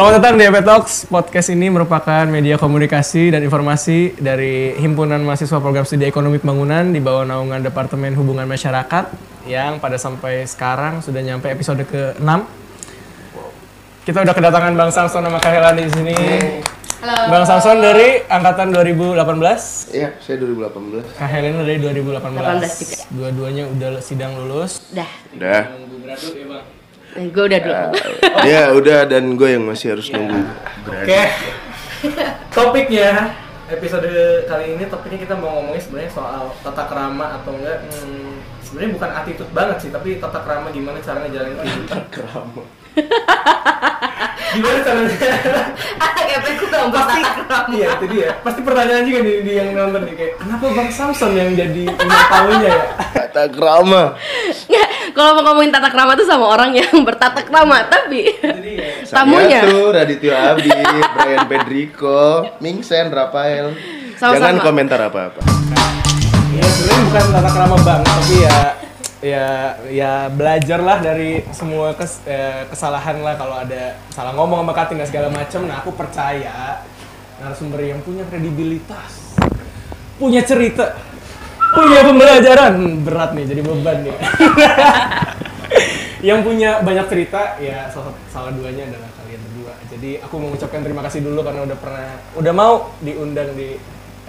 Selamat datang di EP Talks. Podcast ini merupakan media komunikasi dan informasi dari Himpunan Mahasiswa Program Studi Ekonomi Pembangunan di bawah naungan Departemen Hubungan Masyarakat yang pada sampai sekarang sudah nyampe episode ke-6. Kita udah kedatangan Bang Samson sama Kak Helani di sini. Halo. Bang Samson dari angkatan 2018, Iya, saya 2018. Kak Helena dari 2018. 18 juga. Dua-duanya udah sidang lulus. Dah, Udah. Nunggu gradu ya, Bang. Gue udah dulu. ya udah dan gue yang masih harus nunggu. Oke. Topiknya episode kali ini topiknya kita mau ngomongin sebenarnya soal tata kerama atau enggak hmm, sebenarnya bukan attitude banget sih tapi tata kerama gimana cara ngejalanin kehidupan Kerama. gimana caranya Anak efek gue gak pasti iya itu dia pasti pertanyaan juga di, di yang nonton nih kayak kenapa bang Samson yang jadi punya tahunya ya Kata kerama. Nggak, kalau mau ngomongin tata krama tuh sama orang yang bertata krama Tapi jadi ya tamunya Saya tuh Radityo Abdi, Brian Pedrico, Mingsen, Rafael. Sama-sama. Jangan komentar apa-apa. ya sebenarnya bukan tata kerama bang tapi ya ya ya belajar lah dari semua kes- eh, kesalahan lah kalau ada salah ngomong sama Katin segala macam nah aku percaya narasumber yang punya kredibilitas punya cerita punya pembelajaran. Hmm, berat nih jadi beban nih. Yang punya banyak cerita ya salah, salah duanya adalah kalian berdua. Jadi aku mengucapkan terima kasih dulu karena udah pernah udah mau diundang di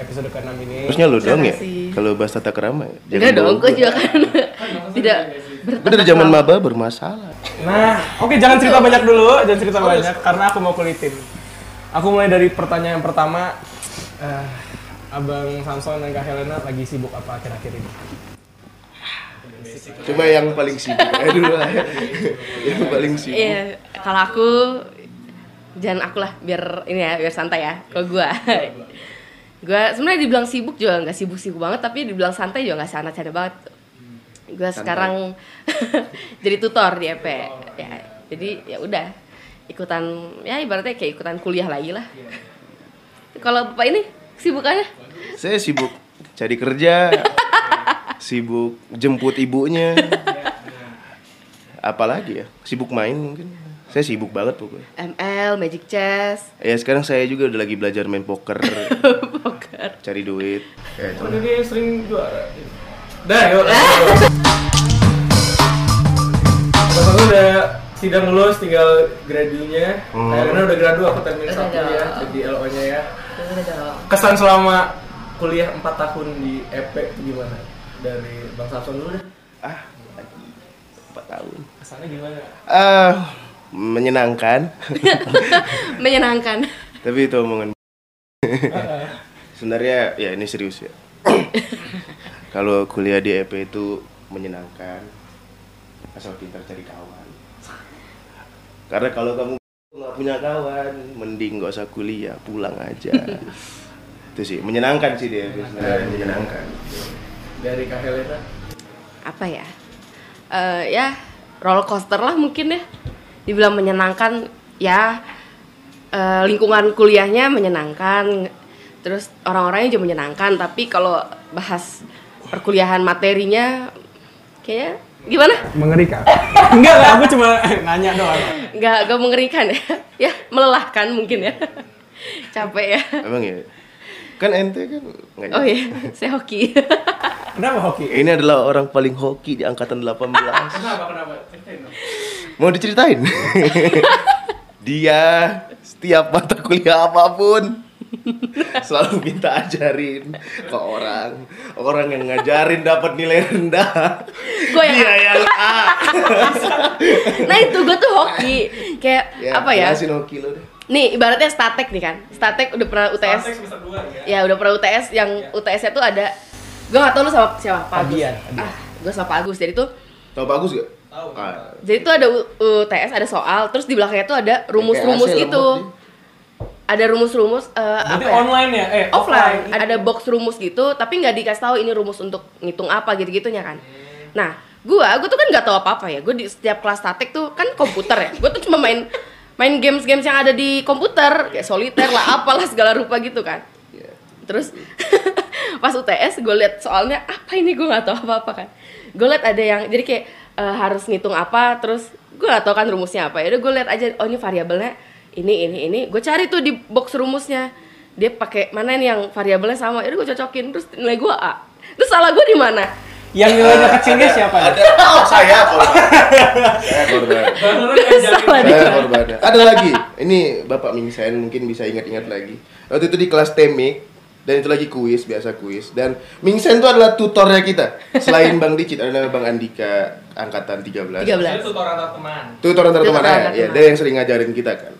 episode ke-6 ini Terusnya lu dong ya, kalau bahas tata kerama ya. Enggak dong, gue juga kan Tidak Gue dari zaman maba bermasalah. Nah, oke jangan cerita banyak dulu, jangan cerita banyak karena aku mau kulitin. Aku mulai dari pertanyaan yang pertama. Eh, Abang Samson dan Kak Helena lagi sibuk apa akhir-akhir ini? Coba yang paling sibuk ya dulu lah ya. yang paling sibuk. Iya, kalau aku Jangan aku lah, biar ini ya, biar santai ya Kalau gue Gue sebenarnya dibilang sibuk juga nggak sibuk-sibuk banget Tapi dibilang santai juga nggak sana-sana banget. Gue sekarang jadi tutor di EP ya, Jadi ya udah ikutan ya ibaratnya kayak ikutan kuliah lagi lah. Kalau bapak ini sibukannya? Saya sibuk cari kerja, sibuk jemput ibunya. Apalagi ya? Sibuk main mungkin. Saya sibuk banget pokoknya. ML Magic Chess Ya sekarang saya juga udah lagi belajar main poker, poker cari duit. Ya, Kan ini sering juara. Dah, yuk. Abang Samson udah sidang lulus, tinggal gradunya. Hmm. Helena udah gradu, aku termin satu ya, jadi LO-nya ya. Kesan selama kuliah 4 tahun di EP itu gimana? Dari Bang Samson dulu deh. Ah, lagi 4 tahun. Kesannya gimana? Ah, menyenangkan. menyenangkan Tapi itu omongan. Sebenarnya ya ini serius ya. Kalau kuliah di EP itu menyenangkan. Asal pintar cari kawan. Karena kalau kamu nggak punya kawan, mending nggak usah kuliah, pulang aja. itu sih menyenangkan sih dia sebenarnya menyenangkan. Dari Kak Helena? apa ya Eh ya roller coaster lah mungkin ya dibilang menyenangkan ya eh, lingkungan kuliahnya menyenangkan terus orang-orangnya juga menyenangkan tapi kalau bahas perkuliahan materinya kayaknya gimana Mengerikan. Enggak lah, aku cuma nanya doang. nggak nggak mengerikan ya ya melelahkan mungkin ya capek ya Emang ya? Kan ente kan nggak oh jadi. iya saya hoki Kenapa hoki? Ini adalah orang paling hoki di angkatan 18. Kenapa, kenapa? Mau diceritain? Dia setiap mata kuliah apa pun selalu minta ajarin ke orang. Orang yang ngajarin dapat nilai rendah. Gua yang Dia yang A. nah itu gue tuh hoki kayak apa ya jelasin hoki lo deh. nih ibaratnya statek nih kan statek udah pernah UTS Statek semester dua ya? ya udah pernah UTS yang UTS-nya tuh ada gue gak tau lu sama siapa Pak Agus Adian, ah gue sama Pak Agus jadi tuh Tau bagus gak? Tahu. Ah, jadi tuh ada UTS ada soal terus di belakangnya tuh ada rumus-rumus gitu. ada rumus-rumus eh, Berarti apa ya? online ya? Eh, offline. ada box rumus gitu tapi nggak dikasih tahu ini rumus untuk ngitung apa gitu gitunya kan nah gua gua tuh kan nggak tahu apa apa ya. Gua di setiap kelas statik tuh kan komputer ya. Gua tuh cuma main main games games yang ada di komputer kayak soliter lah apalah segala rupa gitu kan. Terus pas UTS gue liat soalnya apa ini? Gue nggak tahu apa apa kan. Gue liat ada yang jadi kayak eh, harus ngitung apa terus gue gak tau kan rumusnya apa ya udah gue liat aja oh ini variabelnya ini ini ini gue cari tuh di box rumusnya dia pakai mana nih yang variabelnya sama itu gue cocokin terus nilai gue A terus salah gue di mana Yang nilainya kecilnya siapa? Ada, oh, saya korban. saya korban. Saya korbannya. Ada lagi. Ini Bapak Mingsen mungkin bisa ingat-ingat lagi. Waktu itu di kelas temik dan itu lagi kuis, biasa kuis. Dan Mingsen itu adalah tutornya kita. Selain Bang Dicit ada nama Bang Andika angkatan 13. 13 Itu tutor antar teman. Tutor antar Tutor teman antar ya, teman. dia yang sering ngajarin kita kan.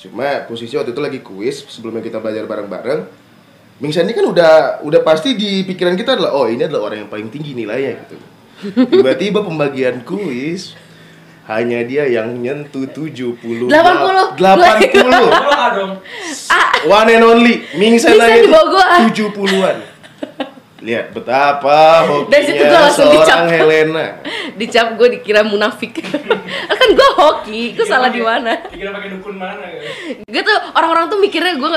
Cuma posisi waktu itu lagi kuis sebelumnya kita belajar bareng-bareng. Mingsen ini kan udah udah pasti di pikiran kita adalah oh ini adalah orang yang paling tinggi nilainya gitu. Tiba-tiba pembagian kuis hanya dia yang nyentuh 70 80. 80 Kalau nggak dong. One and only. Mingsen aja di bawah gua. 70-an Lihat betapa Dari situ hokinya gua langsung seorang dicap. Helena. Dicap gue dikira munafik. Kan gue hoki gue salah di mana? Dikira pakai dukun mana gue tuh orang-orang tuh mikirnya gue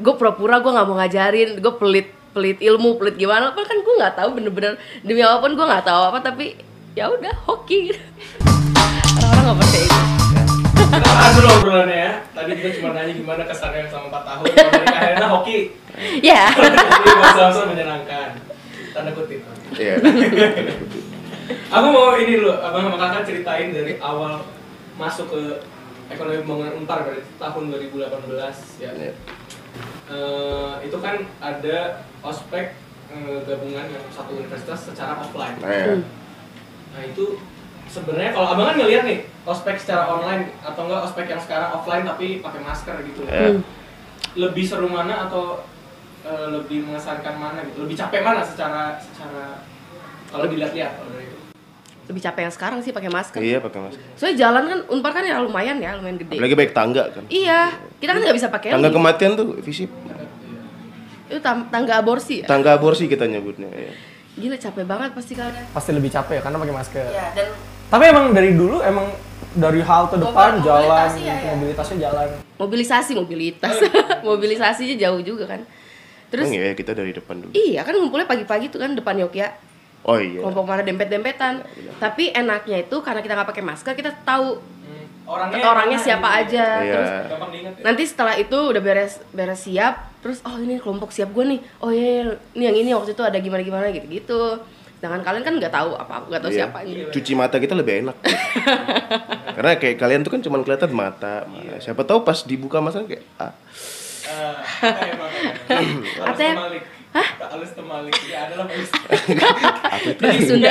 gue pura-pura gue nggak mau ngajarin gue pelit pelit ilmu pelit gimana. Apa kan gue nggak tahu bener-bener. Demi apa pun gue nggak tahu apa tapi ya udah hoki. Orang-orang nggak percaya. itu Tahan dulu obrolannya ya. Tadi kita cuma nanya gimana kesannya selama 4 tahun. Kalau dari Kak Helena hoki. ya Jadi masa-masa menyenangkan. Tanda kutip. Iya Aku mau ini dulu, abang sama kakak ceritain dari awal masuk ke ekonomi pembangunan Unpar berarti tahun 2018 ya. Iya. Eh, itu kan ada ospek eh, gabungan yang satu universitas secara offline. Nah, ya. Nah itu sebenarnya kalau abang kan ngeliat nih ospek secara online atau enggak ospek yang sekarang offline tapi pakai masker gitu. Ya. Hmm. Lebih seru mana atau eh, lebih mengesankan mana gitu? Lebih capek mana secara secara kalau dilihat-lihat kalau dari itu? lebih capek yang sekarang sih pakai masker Iya pakai masker soalnya jalan kan unpar kan ya lumayan ya lumayan gede Apalagi baik tangga kan iya kita kan nggak bisa pakai Tangga lift. kematian tuh visip itu tangga aborsi ya Tangga aborsi kita nyebutnya ya. gila capek banget pasti kalian Pasti lebih capek ya karena pakai masker. ya dan Tapi emang dari dulu emang dari halte depan Mobil- jalan, iya, iya. mobilitasnya jalan. mobilisasi mobilitas. Mobilisasinya jauh juga kan. Terus Emang ya kita dari depan dulu. Iya kan ngumpulnya pagi-pagi tuh kan depan Yogya Oh iya. Kelompok mana dempet-dempetan. Tapi enaknya itu karena kita nggak pakai masker kita tahu Orangnya orangnya siapa aja Iya. terus Gampang diingat ya. nanti setelah itu udah beres beres siap terus oh ini kelompok siap gue nih. Oh iya ini yang ini waktu itu ada gimana gimana gitu gitu sedangkan kalian kan nggak tahu apa nggak tahu Iya. siapa ini Cuci mata kita lebih enak Karena kayak kalian tuh kan cuma kelihatan mata Iya. Siapa tahu pas dibuka masker kayak ah, Eh. Alus Atep. temalik. Hah? Alus temalik. Ya adalah. Dari Sunda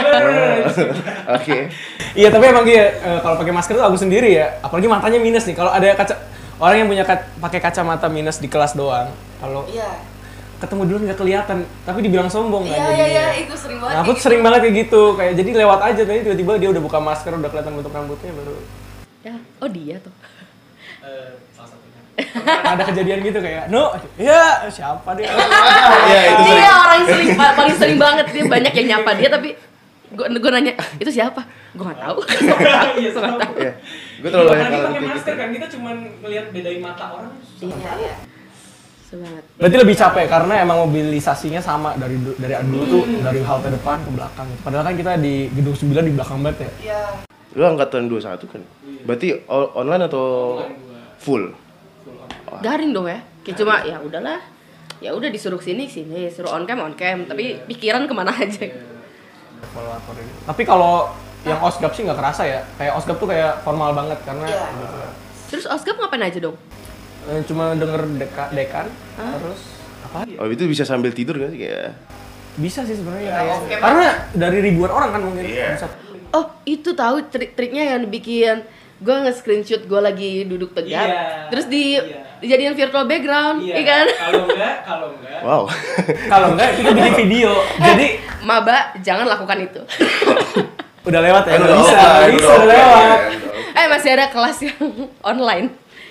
Oke Iya tapi emang iya eh, kalau pakai masker tuh aku sendiri ya, apalagi matanya minus nih. Kalau ada kaca orang yang punya ka- pakai kacamata minus di kelas doang, kalau iya ketemu dulu nggak kelihatan, tapi dibilang sombong kan iya iya iya itu sering banget. Nah, aku tuh sering banget kayak gitu, kayak jadi lewat aja tadi tiba-tiba dia udah buka masker, udah kelihatan bentuk rambutnya baru ya oh dia tuh. Salah satunya. ada kejadian gitu kayak, no, ya siapa dia? Iya itu dia sering orang yang sering pa- paling sering banget. Dia banyak yang nyapa dia tapi gue gue nanya itu siapa? Gue nggak tahu. Iya, sama. Iya Gue terlalu banyak pakai gitu. masker kan kita cuma ngelihat bedain mata orang. iya iya sebanget Berarti lebih capek karena emang mobilisasinya sama dari dari dulu tuh dari halte depan ke belakang. Padahal kan kita di gedung 9 di belakang banget ya. iya Lu angkatan 21 kan? Berarti o- online atau full? garing dong ya kayak cuma ya udahlah ya udah disuruh sini sini suruh on cam on cam tapi pikiran ke mana aja Evaluator ini. Tapi kalau yang osgap sih nggak kerasa ya. Kayak osgap tuh kayak formal banget karena Iya. gitu. terus osgap ngapain aja dong Cuma denger deka, dekan terus apa? Oh itu bisa sambil tidur kan sih kayak Bisa sih sebenarnya Ya, oke, Pak. Karena dari ribuan orang kan mungkin Iya. bisa. oh itu tahu trik-triknya yang dibikin gue nge-screenshot gue lagi duduk tegak Iya, terus di iya. dijadiin virtual background iya kan Kalau enggak, kalau enggak. Wow Kalau enggak kita bikin video. Jadi maba jangan lakukan itu udah lewat ya. Udah udah bisa, udah bisa, udah udah lewat. eh masih ada kelas yang online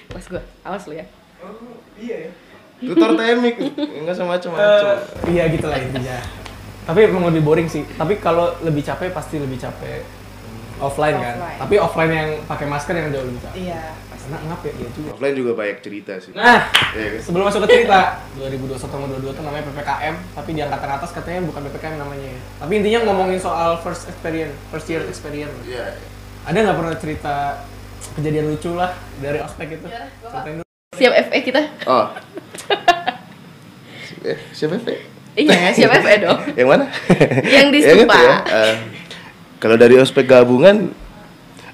kelas gue awas lu ya Oh, iya ya. Tutor temik Enggak sama macam-macam Eh, iya gitu lah intinya. Tapi emang lebih boring sih. Tapi kalau lebih capek pasti lebih capek offline, kan. Offline. Tapi offline yang pakai masker yang jauh lebih capek. iya Karena ngap ya dia juga. Offline juga banyak cerita sih Nah, Iya kan? sebelum masuk ke cerita 2021 sama 22 tuh namanya PPKM, tapi di angkatan atas katanya bukan PPKM namanya ya. Tapi intinya ngomongin soal first experience, first year experience. Iya Ada nggak pernah cerita kejadian lucu lah dari ospek itu. Iya, Ceritain dulu. Siap FE kita. Oh. Eh, siapa Fe? Iya, siap FE dong. Yang mana? Yang di Yang ya? Eh, kalau dari ospek gabungan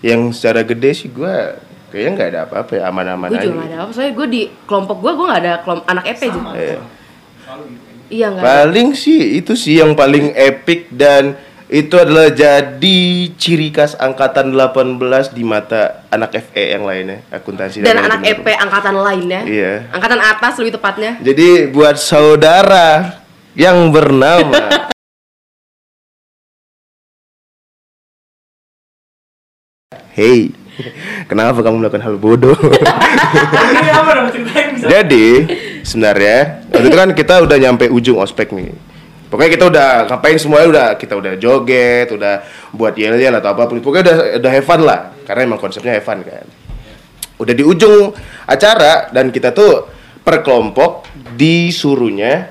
yang secara gede sih gua kayaknya nggak ada apa-apa ya aman-aman Gue aja. juga gak ada apa, soalnya gue di kelompok gue, gue gak ada kelompok anak EP juga. Eh, Iya gak ada. paling sih itu sih yang paling epic dan itu adalah jadi ciri khas angkatan 18 di mata anak FE yang lainnya, akuntansi Dan anak manajemen. EP angkatan lainnya. Iya. Angkatan atas lebih tepatnya. Jadi buat saudara yang bernama Hey, kenapa kamu melakukan hal bodoh? Jadi sebenarnya waktu itu kan kita udah nyampe ujung ospek nih. Pokoknya kita udah ngapain semuanya udah kita udah joget, udah buat yel yel atau apa pun. Pokoknya udah udah have fun lah, karena emang konsepnya have fun kan. Udah di ujung acara dan kita tuh per kelompok disuruhnya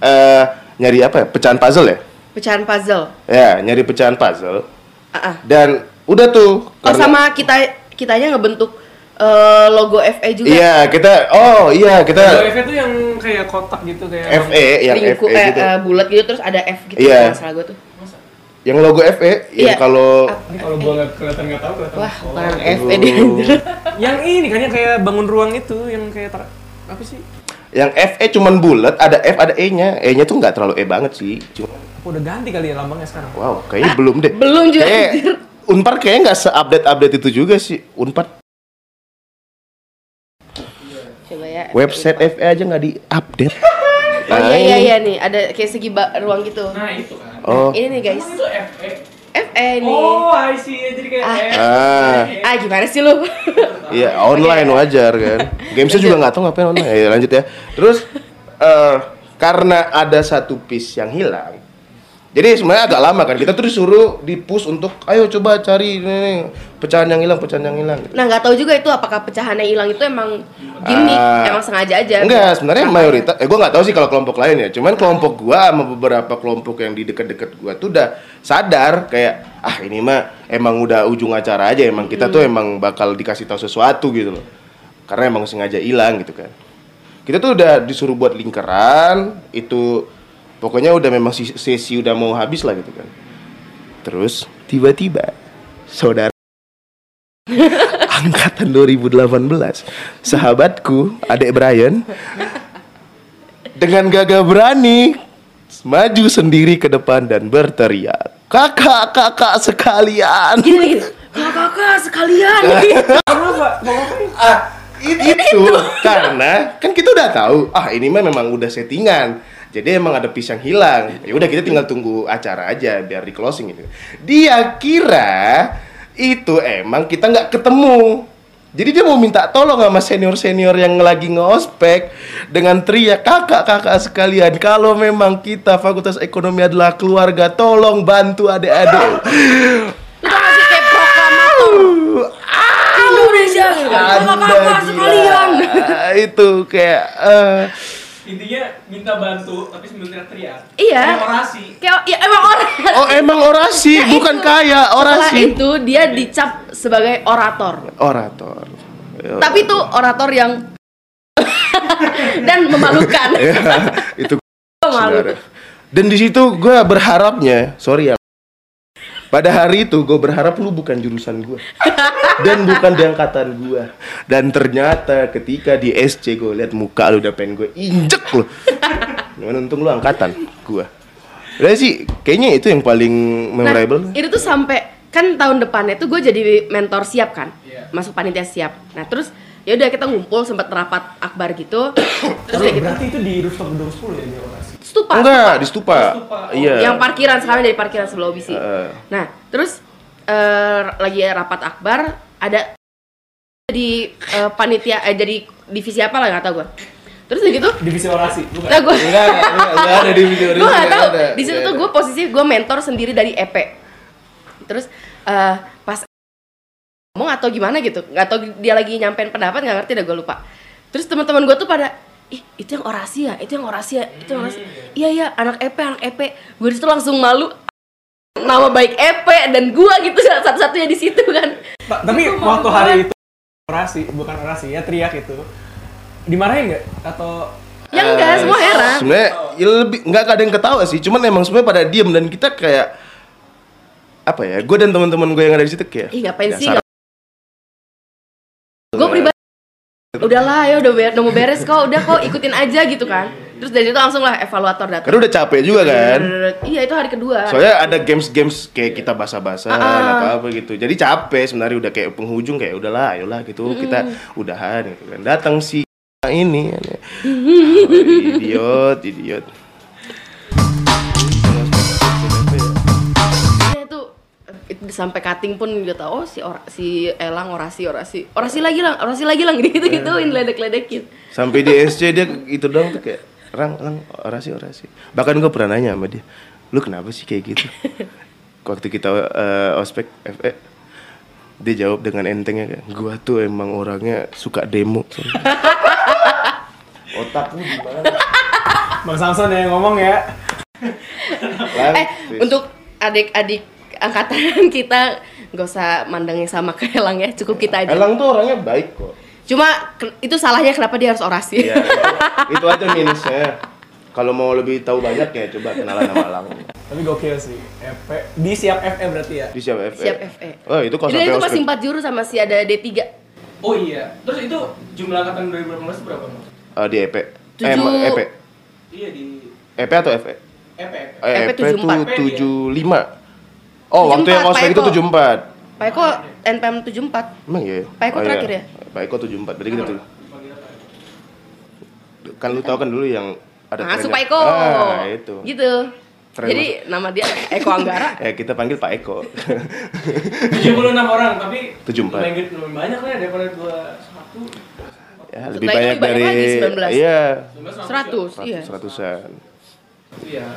eh nyari apa ya? Pecahan puzzle ya? Pecahan puzzle. Ya, nyari pecahan puzzle. Ah, ah. Dan udah tuh. Oh karena- sama kita kitanya ngebentuk eh, logo FE juga. Iya, kita oh iya kita FE itu yang kayak kotak gitu kayak FE yang Lingku, FE eh, gitu. eh, bulat gitu terus ada F gitu Iya. kalau salah gue tuh. Yang logo FE yang Iya. kalau Ini kalau gua nggak kelihatan nggak tahu kelihatan. Wah, Oh. bukan anak FE dia. Yang ini kan yang kayak bangun ruang itu yang kayak ter- apa sih? yang FE cuman bulat, ada F ada E-nya. E-nya tuh nggak terlalu E banget sih. Cuma udah ganti kali ya lambangnya sekarang? wow, kayaknya belum deh. Belum juga. Kayak Unpar kayaknya nggak se-update-update itu juga sih. Unpar Coba ya. website FE aja nggak di-update. Oh iya iya iya nih, ada kayak segi ba- ruang gitu. Nah, itu kan. Oh. Ini nih guys. Itu FE. FE nih. Oh, I see. Jadi kayak Ah. Ah, Ah gimana sih lu? iya online wajar kan. Gamesnya juga nggak tahu ngapain online. Ya, lanjut ya. Terus eh karena ada satu piece yang hilang, Jadi sebenarnya agak lama kan. Kita tuh disuruh di push untuk ayo coba cari ini, pecahan yang hilang, pecahan yang hilang. gitu. Nah nggak tahu juga itu apakah pecahannya hilang itu emang gimmick, Ah. emang sengaja aja. Enggak, sebenarnya mayoritas eh gua nggak tahu sih kalau kelompok lain ya. Cuman kelompok gua sama beberapa kelompok yang di dekat-dekat gua tuh udah sadar kayak ah ini mah emang udah ujung acara aja emang kita tuh emang bakal dikasih tahu sesuatu gitu loh. Karena emang sengaja hilang gitu kan. Kita tuh udah disuruh buat lingkaran, itu pokoknya udah memang si- sesi udah mau habis lah gitu kan. Terus tiba-tiba saudara angkatan 2018 sahabatku adik Brian dengan gagah berani maju sendiri ke depan dan berteriak kakak-kakak sekalian Gini gini. Kakak sekalian. Kenapa? Ah it- itu karena kan kita udah tahu ah ini mah memang udah settingan jadi emang ada piece yang hilang. Ya udah kita tinggal tunggu acara aja biar di closing gitu. Dia kira itu emang kita nggak ketemu. Jadi dia mau minta tolong sama senior senior yang lagi ngospek dengan teriak kakak kakak sekalian kalau memang kita fakultas ekonomi adalah keluarga tolong bantu adik-adik. Itu masih kayak proklamator. Indonesia Kakak-kakak sekalian. itu kayak eh, Intinya minta bantu tapi sambil teriak-teriak. Iya. Kayak orasi. Kayak ya emang orang. oh emang orasi Nah, bukan itu. kaya Setelah orasi itu dia dicap sebagai orator. orator Tapi itu orator yang dan memalukan. Ya, itu Malu. dan di situ gue berharapnya sorry ya pada hari itu gue berharap lu bukan jurusan gue dan bukan di angkatan gue dan ternyata ketika di SC gue lihat muka lu udah pengen gue injek lu Cuman untung lu angkatan gue udah sih kayaknya itu yang paling memorable Nah, itu tuh sampai kan tahun depannya tuh gue jadi mentor siap kan, Iya. masuk panitia siap. Nah terus ya udah kita ngumpul sempat rapat akbar gitu. terus kayak gitu. Berarti itu di rooftop gedung 10 ya di orasi. Stupa. enggak di stupa Oh, stupa. Oh, iya Yang parkiran sekarang jadi parkiran sebelah OBC. Heeh. Nah terus eh, lagi rapat akbar ada jadi eh, panitia eh, jadi divisi apa lah nggak tahu gue. Terus udah gitu Divisi orasi, bukan? Nah, gue enggak enggak enggak, enggak ada di video gue nggak tahu. di situ tuh gue posisi gue mentor sendiri dari EP terus eh, pas ngomong atau gimana gitu nggak tahu dia lagi nyampein pendapat nggak ngerti dah gue lupa. Terus teman-teman gue tuh pada ih itu yang orasi ya? Itu yang orasi ya? Itu yang orasi? Iya iya anak EP anak EP gue di situ langsung malu nama baik EP dan gua gitu satu-satunya di situ kan Ta- tapi Itu waktu hari itu orasi bukan orasi ya teriak itu dimarahin nggak atau ya enggak semua heran Sebenarnya ya lebih nggak ada yang ketawa sih, cuman emang sebenarnya pada diem dan kita kayak apa ya? Gue dan teman-teman gue yang ada di situ kayak. ih ngapain sih gue pribadi udahlah ya udah, ber- udah mau beres kok udah kok ikutin aja gitu kan terus dari situ langsung lah evaluator datang Karena udah capek juga kan. iya itu hari kedua Soalnya ada games-games kayak kita basa-basan Ah. apa apa gitu. Jadi capek sebenarnya udah kayak penghujung kayak udahlah ayolah gitu kita udahan gitu kan. Datang si ini. Oh, idiot, idiot. Iya sampai cutting pun juga tahu oh si ora, si Elang orasi orasi orasi lagi lang orasi lagi lang gitu gituin ledek ledekin Sampai di SC dia itu dong tuh kayak rang rang orasi orasi. Bahkan gue pernah nanya sama dia, lu kenapa sih kayak gitu? Waktu kita eh, ospek FE dia jawab dengan entengnya kayak gua tuh emang orangnya suka demo otak lu gimana bang Samson yang ngomong ya Lang, eh please. untuk adik-adik angkatan kita nggak usah mandangnya sama ke Elang ya cukup kita aja Elang tuh orangnya baik kok cuma itu salahnya kenapa dia harus orasi. Ya itu, itu aja minusnya. Kalau mau lebih tahu banyak ya coba kenalan sama Elang tapi gokil sih FP di siap FE berarti ya? Di siap FE siap FE oh itu kalau Jadi itu masih empat juru sama si ada D3 oh iya. Terus itu jumlah angkatan 2018 berapa mas? Eh, di EP eh Tujuh. ma- EP iya di EP atau FE FE Eh, EP EP tuh 74. tujuh lima. Oh waktu yang 74, ospek Pak itu Eko. tujuh empat. Pak Eko NPM 74 emang iya Pak Eko Oh, iya. terakhir ya? Pak Eko tujuh empat berarti kita tuh kan lu tahu kan dulu yang ada Masuk trennya. Pak Eko ah itu gitu Tren jadi nama dia Eko Anggara eh kita panggil Pak Eko 76 orang tapi 74. lumayan, gede- lumayan banyak lah ya daripada 21 ya lebih banyak lebih banyak dari lagi, 19. iya 100 iya ratus ratusan Iya.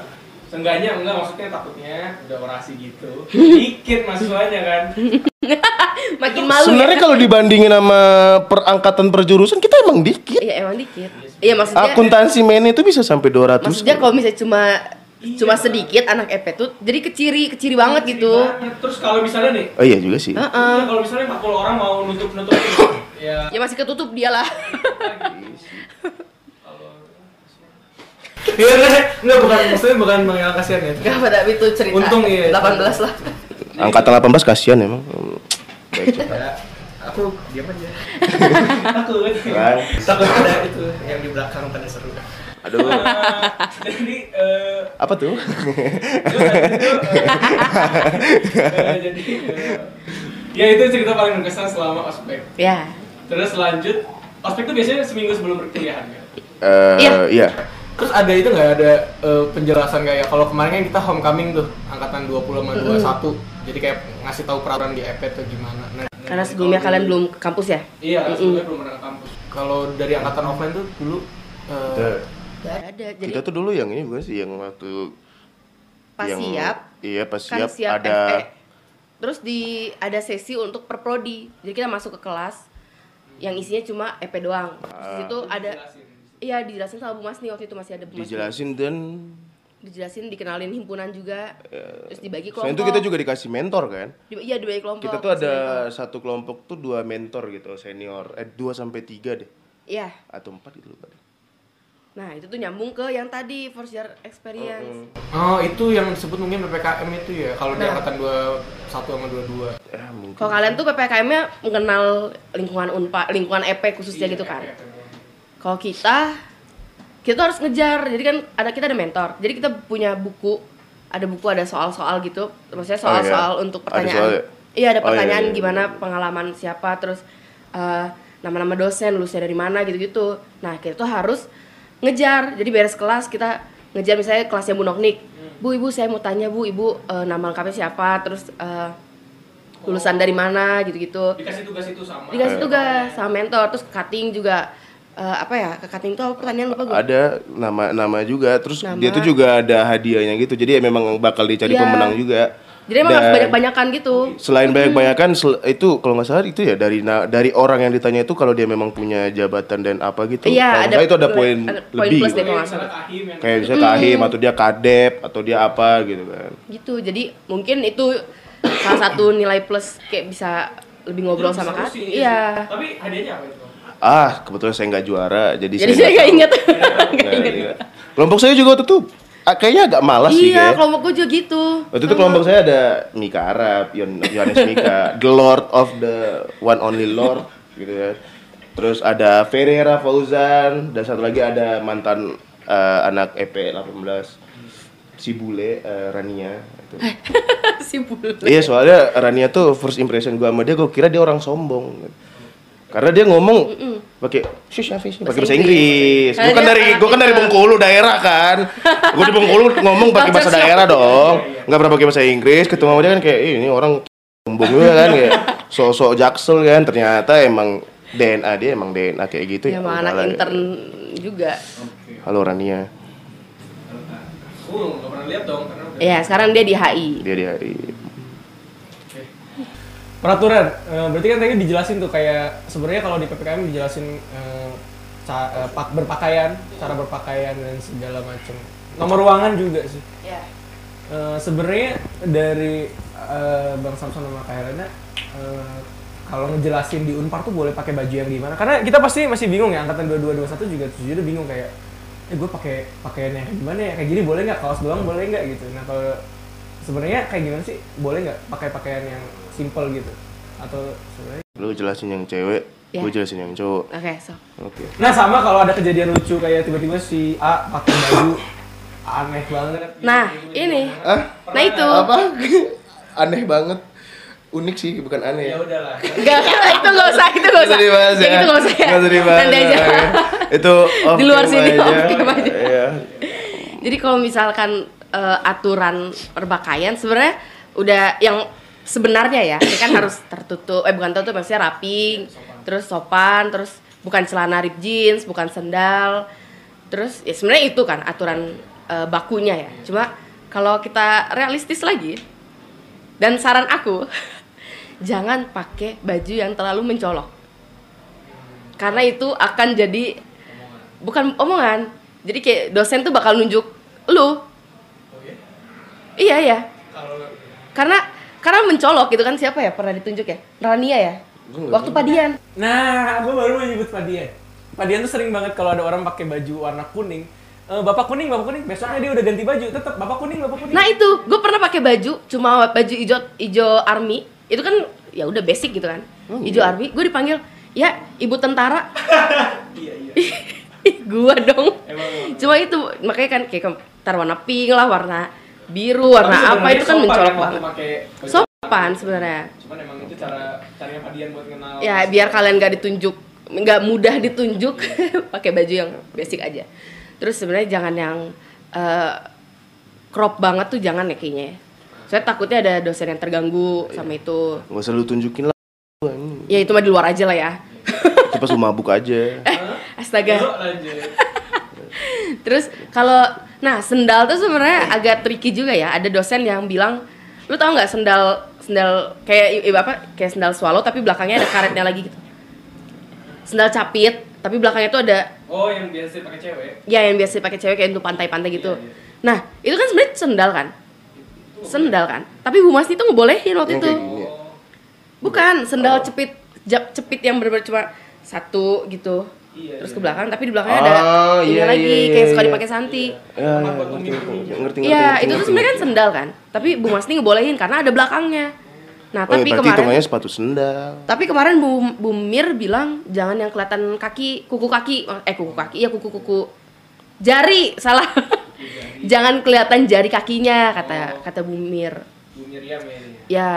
Seenggaknya enggak maksudnya takutnya udah orasi gitu. Dikit mahasiswanya kan. makin malu sebenarnya ya kalau dibandingin sama perangkatan perjurusan kita emang dikit. Iya emang dikit. Iya maksudnya akuntansi main itu bisa sampai 200 maksudnya kalau misalnya cuma cuma sedikit anak EP tuh jadi keciri keciri banget gitu. Banyak. Terus kalau misalnya nih, oh iya juga sih. Heeh. iya, kalau misalnya 40 orang mau nutup nutup ya ya masih ketutup dia lah Iya, enggak, enggak bukan maksudnya bukan mengenal kasihan ya. Gak pada itu cerita Untung iya. 18 lah angkatan 18 kasihan emang. Ya, aku diam aja. aku Bang. takut ada itu yang di belakang pada seru. aduh jadi eh apa tuh itu, jadi eh, ya itu cerita paling berkesan selama ospek. ya Terus lanjut, ospek itu biasanya seminggu sebelum perkuliahan kan? Eh, Iya. iya Terus ada itu nggak? Ada eh, penjelasan kayak kalau kemarin kan kita homecoming tuh angkatan 20 sama 21 jadi kayak ngasih tahu peraturan di EP tuh gimana. Nah, karena sebelumnya kalian belum ke kampus ya? Iya, Mm-mm. sebelumnya belum pernah ke kampus. Kalau dari angkatan offline tuh dulu eh, Kita- Gak ada. Jadi kita tuh dulu yang ini bukan sih? Yang waktu pas yang, siap. Iya pas kan siap, siap ada FE. terus di ada sesi untuk perprodi jadi kita masuk ke kelas yang isinya cuma EP doang. Terus di situ ada dijelasin. Iya dijelasin sama Bu Masni waktu itu masih ada Bu Masni dijelasin dan dijelasin dikenalin himpunan juga. Terus dibagi selain kelompok itu kita juga dikasih mentor kan? Di- iya dibagi kelompok. Kita tuh ada mentor. satu kelompok tuh dua mentor gitu senior. Eh dua sampai tiga deh. Iya. Atau empat gitu lupa deh. nah itu tuh nyambung ke yang tadi first year experience. Oh, itu yang disebut mungkin PPKM itu ya kalau di Nah. angkatan 21 sama 22. eh mungkin. Kalau kalian tuh ppkm-nya mengenal lingkungan unpa lingkungan EP khususnya Iya, gitu kan kalau kita kita tuh harus ngejar. Jadi kan ada kita ada mentor. Jadi kita punya buku. Ada buku ada soal-soal gitu. Maksudnya Oh, iya. soal-soal untuk Ada pertanyaan. soal ya? iya ada Oh, iya, pertanyaan iya, iya. gimana pengalaman siapa terus eh, nama-nama dosen lulusnya dari mana gitu-gitu. Nah kita tuh harus ngejar. Jadi beres kelas kita ngejar misalnya kelasnya Bu Noknik Bu ibu saya mau tanya Bu ibu eh, nama lengkapnya siapa terus eh, lulusan dari mana gitu-gitu. Dikasih tugas itu sama. dikasih tugas sama mentor terus cutting juga eh, apa ya ke cutting tuh apa pertanyaan lupa gue ada nama nama juga terus Nama. dia tuh juga ada hadiahnya gitu jadi ya memang bakal dicari Iya. pemenang juga Jadi emang harus Dan- banyak-banyakan gitu. Selain banyak-banyakan sel- itu kalau nggak salah itu ya dari na- dari orang yang ditanya itu kalau dia memang punya jabatan dan apa gitu. Iya, kalau ada itu ada poin- lebih. plus gitu. deh kahim Kayak misalnya kahim atau dia kadep atau dia apa gitu kan. Gitu. Jadi mungkin itu salah satu nilai plus kayak bisa lebih ngobrol sama Kak. sih, Iya. Tapi hadiahnya apa itu? Ah, kebetulan saya nggak juara jadi, Jadi saya nggak inget. Nggak ingat. Kelompok saya juga itu ah, kayaknya agak malas sih Iya, kelompok gue juga gitu. Waktu itu kelompok saya ada Mika Arab, Yohanes Mika, the Lord of the One Only Lord gitu ya. Terus ada Ferreira Fauzan dan satu lagi ada mantan eh, anak EP 18 si bule eh, Rania itu. si bule. Iya soalnya Rania tuh first impression gua sama dia gua kira dia orang sombong. Karena dia ngomong pakai shush apa sih? Pakai bahasa Inggris. Gua kan dia dari gua kan dari. Bengkulu daerah kan. Gua di Bengkulu ngomong pakai bahasa daerah dong. Enggak pernah pakai bahasa Inggris. Ketemu sama dia kan kayak "Ih, ini orang sombong juga kan kayak sok-sok jaksel kan. Ternyata emang DNA dia emang DNA kayak gitu Ya, emang udah anak lah. intern juga. Halo Rania. Uh, nggak pernah lihat dong karena udah Iya, sekarang dia di HI. Dia di hari peraturan eh, berarti kan tadi dijelasin tuh kayak sebenarnya kalau di ppkm dijelasin eh, ca- eh, pak- berpakaian cara berpakaian dan segala macam. Nomor ruangan juga sih. Iya. Eh, sebenarnya dari eh, bang Samson sama kak Helena eh, kalau ngejelasin di Unpar tuh boleh pakai baju yang gimana karena kita pasti masih bingung ya angkatan 2221 juga jujur bingung kayak eh gue pakai pakaian yang gimana ya? Kayak gini boleh nggak? Kaos doang boleh nggak? Gitu. Nah kalau sebenarnya kayak gimana sih? Boleh nggak pakai pakaian yang simple gitu atau sebenarnya lu jelasin yang cewek, Ya. gue jelasin yang cowok. Oke, so. Oke. nah sama kalau ada kejadian lucu kayak tiba-tiba si A pakai baju aneh banget Nah, ini. Ah, Nah, itu. apa? Aneh banget. Unik sih, bukan aneh. ya udahlah Enggak, itu enggak usah, itu enggak usah. Nggak usah dibahas Yang ya. itu enggak usah ya. Nggak usah dibahas. Nanti aja. ya. Itu off Di luar sini, aja. off cam aja. Iya. Jadi kalau misalkan eh, aturan berpakaian sebenarnya udah yang sebenarnya ya, ini kan harus tertutup, eh bukan tertutup, maksudnya rapi, terus sopan, terus bukan celana rip jeans, bukan sendal, terus ya sebenarnya itu kan aturan eh, bakunya ya. Cuma kalau kita realistis lagi, dan saran aku, jangan pakai baju yang terlalu mencolok, karena itu akan jadi bukan omongan, jadi kayak dosen tuh bakal nunjuk lu, iya? Ya, kalau karena karena mencolok gitu kan siapa ya pernah ditunjuk ya Rania ya waktu padian Nah, gue baru mau nyebut Padian. Padian tuh sering banget kalau ada orang pakai baju warna kuning. Eh, bapak kuning, bapak kuning. Besoknya dia udah ganti baju, tetap bapak kuning, bapak kuning. nah itu gue pernah pakai baju cuma baju hijau hijau army itu kan ya udah basic gitu kan Oh, hijau iya. army gue dipanggil ya ibu tentara iya iya. Ih, gua dong Emang, emang. cuma itu makanya kan kayak ntar warna pink lah warna biru warna Tapi apa itu kan sopan mencolok ya banget. sopan sebenarnya. Cuman emang itu cara caranya Padian buat kenal. ya biar kalian gak ditunjuk nggak mudah ditunjuk. Pakai baju yang basic aja. Terus sebenarnya jangan yang eh, crop banget tuh jangan ya kayaknya saya takutnya ada dosen yang terganggu sama itu. Gak usah lu tunjukin lah. Ya itu mah di luar aja lah ya. Itu pas lu mabuk aja. astaga. Terus kalau nah sendal tuh sebenarnya agak tricky juga ya ada dosen yang bilang lu tau nggak sendal sendal kayak apa kayak sendal swallow tapi belakangnya ada karetnya lagi gitu sendal capit tapi belakangnya tuh ada Oh, yang biasa pakai cewek. ya yang biasa pakai cewek kayak untuk pantai-pantai gitu. Iya, iya. Nah, itu kan sebenarnya sendal kan? Sendal kan? Tapi Bu Masni tuh ngebolehin waktu Yang itu. gini. Oh, Bukan, sendal cepit jap, cepit yang benar-benar cuma satu gitu. Iya, Terus iya. ke belakang tapi di belakangnya ada Oh, ini iya, lagi iya, kayak iya, suka iya. dipakai Santi. Ya, ya, buat ngerti, ngerti, Iya, itu tuh sebenarnya kan sendal kan? Tapi Bu Masni ngebolehin karena ada belakangnya. Nah, Oh, ya, tapi berarti kemarin sepatu sendal. tapi kemarin Bu, Bu Mir bilang jangan yang kelihatan kaki, kuku kaki, eh kuku kaki, iya kuku kuku jari, salah. jangan kelihatan jari kakinya kata kata Bu Mir. Ya. Ya,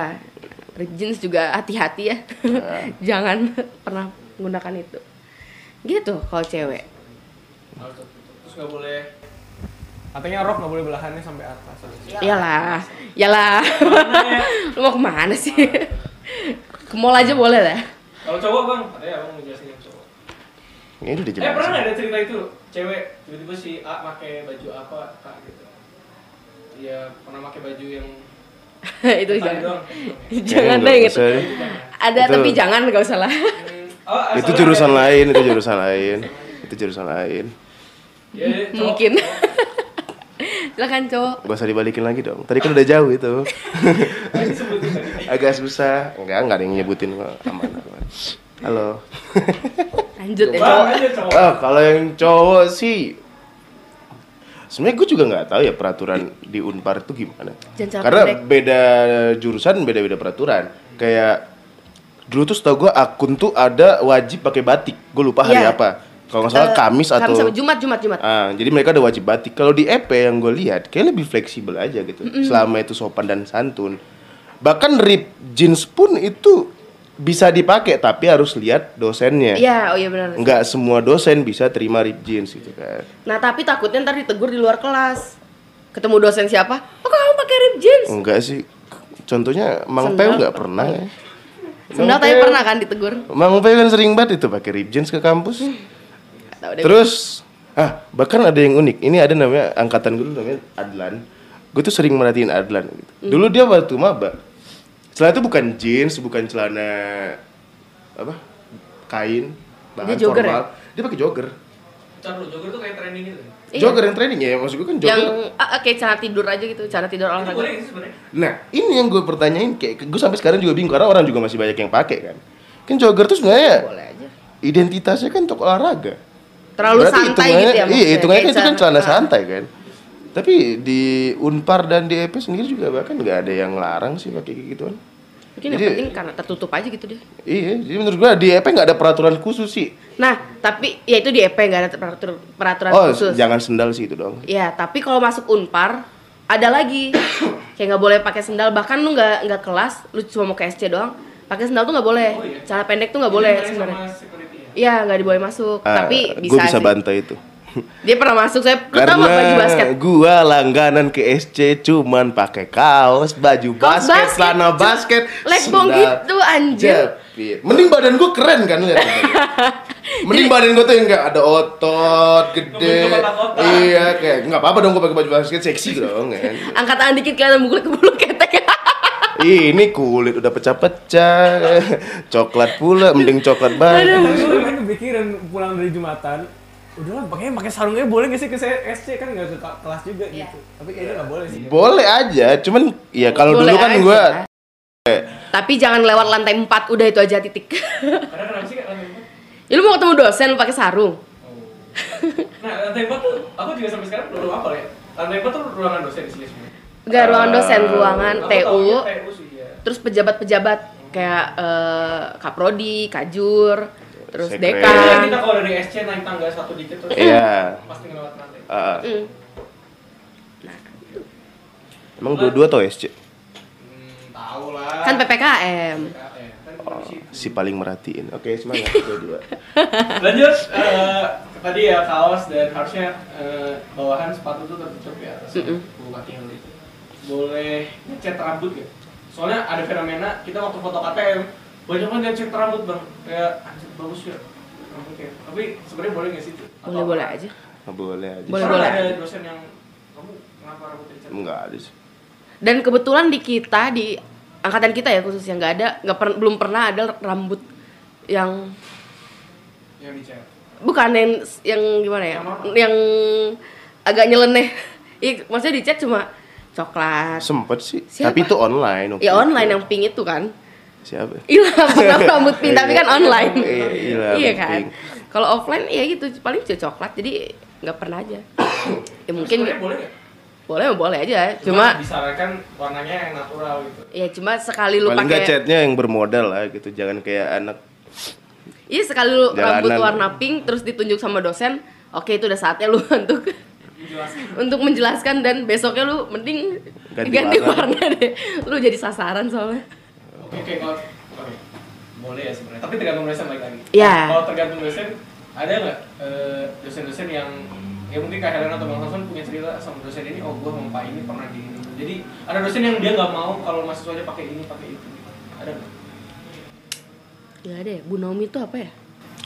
jeans juga hati-hati ya. jangan pernah menggunakan itu. Gitu kalau cewek. Terus nggak boleh Katanya rok nggak boleh belahannya sampai atas. Iyalah, iyalah. Ya? Lu mau ke mana sih? Ke mall aja boleh lah. Kalau cowok bang, katanya abang ngejelasin yang cowok. Ini udah Eh dijelasin. pernah nggak ada cerita itu cewek tiba-tiba si A pakai baju apa kak gitu? Iya pernah pakai baju yang itu jangan. jangan Kayaknya deh gitu. Ada Itu- tapi jangan nggak usah lah. Oh, itu soalnya jurusan ada- lain itu jurusan lain. Itu jurusan lain. Ya, ya, cowok. Mungkin. Silakan cowok. gak usah dibalikin lagi dong. Tadi kan udah jauh itu. Agak susah. Enggak enggak ada yang nyebutin kok. Aman aman. Halo. Lanjut ya cowok. ah kalau yang cowok sih sebenarnya gue juga nggak tahu ya peraturan di unpar itu gimana. Jangan karena beda jurusan beda beda peraturan. Kayak dulu tuh setahu gue akun tuh ada wajib pakai batik gue lupa hari Iya. apa kalau nggak salah Eh, kamis atau Kamis sama Jumat, Jumat, Jumat. Ah, jadi mereka ada wajib batik. Kalau di EP yang gue lihat, kayak lebih fleksibel aja gitu. Selama itu sopan dan santun. Bahkan rip jeans pun itu bisa dipakai, tapi harus lihat dosennya. Iya, oh iya benar. Nggak semua dosen bisa terima rip jeans gitu kan. Nah, tapi takutnya ntar ditegur di luar kelas. Ketemu dosen siapa? Oh, kok kamu pakai rib jeans? Enggak sih. Contohnya Mang. Peo nggak pernah ya. Sendal tapi pernah kan ditegur? Mang Peo kan sering banget itu pakai rip jeans ke kampus. Nggak tahu deh. Terus, ah bahkan ada yang unik. Ini ada namanya angkatan gue dulu namanya Adlan. Gue tuh sering merhatiin Adlan. Gitu. Hmm. Dulu dia waktu maba. Celana itu bukan jeans, bukan celana apa kain, bahan Dia jogger ya? formal. Dia pakai jogger. Ntar lu, jogger tuh kayak training gitu. Iya. Jogger yang training ya, maksud gue kan Yang jogger. ah, ah, kayak cara tidur aja gitu, cara tidur Itu olahraga. Nah, ini yang gue pertanyain kayak gue sampai sekarang juga bingung karena orang juga masih banyak yang pakai kan. Kan jogger tuh sebenarnya Boleh aja. identitasnya kan untuk olahraga. Terlalu Berarti santai gitu ya Iya, maksudnya, hitungannya kan itu kan celana ah. santai kan. Tapi di Unpar dan di EP sendiri juga bahkan nggak ada yang larang sih pakai gituan. Mungkin yang Jadi- penting karena tertutup aja gitu deh. Iya, jadi menurut gua di EP nggak ada peraturan khusus sih. Nah, tapi ya itu di EP nggak ada peraturan, peraturan Oh, khusus. jangan sendal sih itu dong. Ya, tapi kalau masuk Unpar ada lagi kayak nggak boleh pakai sendal bahkan lu nggak nggak kelas lu cuma mau ke SC doang pakai sendal tuh nggak boleh Oh, iya? cara pendek tuh nggak boleh Jadi sebenarnya ya? iya nggak diboleh masuk Ah, tapi gua bisa, bisa sih. bantai itu. Dia pernah masuk saya nggak baju basket gua langganan ke SC cuman pakai kaos, baju Kaos basket, basket, celana basket, sendal, gitu, anjir. jepit. Mending badan gua keren kan lihat. Mending badan gua tuh yang enggak ada otot gede. Iya, kayak enggak apa-apa dong gua pakai baju basket seksi dong kan. angkat tangan dikit kelihatan bulu ke bulu ketek Ih, ini kulit udah pecah-pecah. coklat pula, mending coklat banget. Kepikiran pulang dari Jumatan udahlah pakainya pakai sarungnya boleh gak sih? Ke SC kan nggak ke kelas juga Iya. gitu. Tapi kayaknya nggak boleh sih. Boleh aja, cuman ya kalau dulu kan gua tapi jangan lewat lantai 4 udah itu aja titik. Karena kenapa sih kan lantai empat? Ya, lu mau ketemu dosen lu pakai sarung. Oh. nah lantai empat tuh aku juga sampai sekarang belum apa ya. Lantai empat tuh ruangan dosen sih sebenarnya. Enggak ruangan dosen, Ah. ruangan Aku TU, TU sih ya terus pejabat-pejabat kayak eh, Kaprodi, Kajur, terus Sekre. Kan Dekan. kita kalau dari SC naik tangga satu dikit terus Iya. pasti ngelewat lantai ah, Mm. emang dua-dua tau SC? hmm, tahu lah Kan PPKM. PKM. kan Oh, si paling merhatiin. Oke, semangat dua-dua. lanjut eh, tadi ya kaos dan harusnya eh, bawahan sepatu tuh tertutup ya atas Mm-mm. bulu kakinya gitu boleh ngecat rambut ya soalnya ada fenomena kita waktu foto KTM banyak banget yang cat rambut bang kayak anjir bagus ya rambutnya tapi sebenarnya boleh nggak sih itu Atau Boleh-boleh apa? aja. Nggak boleh aja. Boleh, boleh. ada dosen yang kamu kenapa rambutnya dicat Enggak ada sih. Dan kebetulan di kita di angkatan kita ya khususnya nggak ada nggak per- belum pernah ada rambut yang yang dicat bukan yang yang gimana ya Yang yang agak nyeleneh Iya, maksudnya dicat cuma coklat. Sempet sih. Siapa? Tapi itu online. waktu Ya online yang pink itu kan. Siapa? Ilham pernah rambut pink tapi kan online. Iya, Ilham iya kan. Kalau offline ya gitu paling cuma coklat jadi nggak pernah aja. ya mungkin boleh boleh boleh aja. cuma Cuma disarankan warnanya yang natural gitu ya cuma sekali lu Paling pakai catnya yang bermodal lah gitu. Jangan kayak anak Iya sekali lu Jalanan. rambut warna pink terus ditunjuk sama dosen, oke itu udah saatnya lu untuk menjelaskan untuk menjelaskan dan besoknya lu mending Ganti ganti, warna. warna. deh. Lu jadi sasaran soalnya. Oke, oke, kalau oke. boleh ya sebenarnya. Tapi tergantung dosen lagi lagi. Iya. Kalau tergantung dosen, ada nggak eh, dosen-dosen yang ya mungkin kayak Helena atau Bang Hasan punya cerita sama dosen ini, oh gua sama Pak ini pernah di ini. Jadi ada dosen yang dia nggak mau kalau mahasiswanya pakai ini pakai itu. Ada nggak? Ya ada ya, Bu Naomi itu apa ya?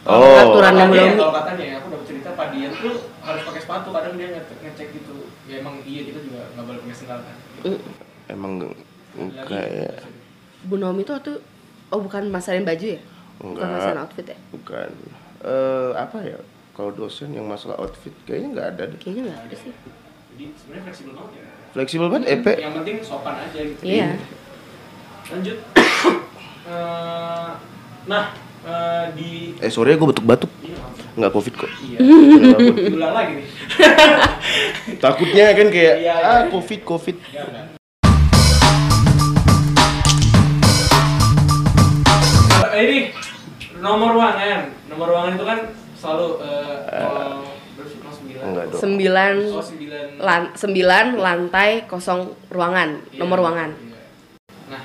Oh. Peraturan yang belum kalau katanya ya, aku dapat cerita Pak Dian tuh harus pakai sepatu. Kadang dia ngecek, ngecek gitu. Ya emang iya kita juga nggak boleh pakai sendal kan. Mm. emang Enggak ya. Bu Nomi tuh waktu oh bukan masalin baju ya? Bukan Enggak. masalah outfit ya? Bukan. Eh apa ya? Kalau dosen yang masalah outfit kayaknya nggak ada deh. Kayaknya nggak ada sih. Jadi sebenarnya fleksibel banget ya. Fleksibel banget EP. Yang penting sopan aja gitu. Iya. Lanjut. Eh, nah, eh, di Eh sore gue batuk-batuk. iya. Nggak covid kok. Iya. Ulang lagi nih. Takutnya kan kayak Iya, iya. ah covid covid. Ya, udah. Ini nomor ruangan. Nomor ruangan itu kan selalu eh sih? Kelas sembilan. Oh, sembilan. lan sembilan lantai kosong ruangan Iya, nomor ruangan. iya. Nah,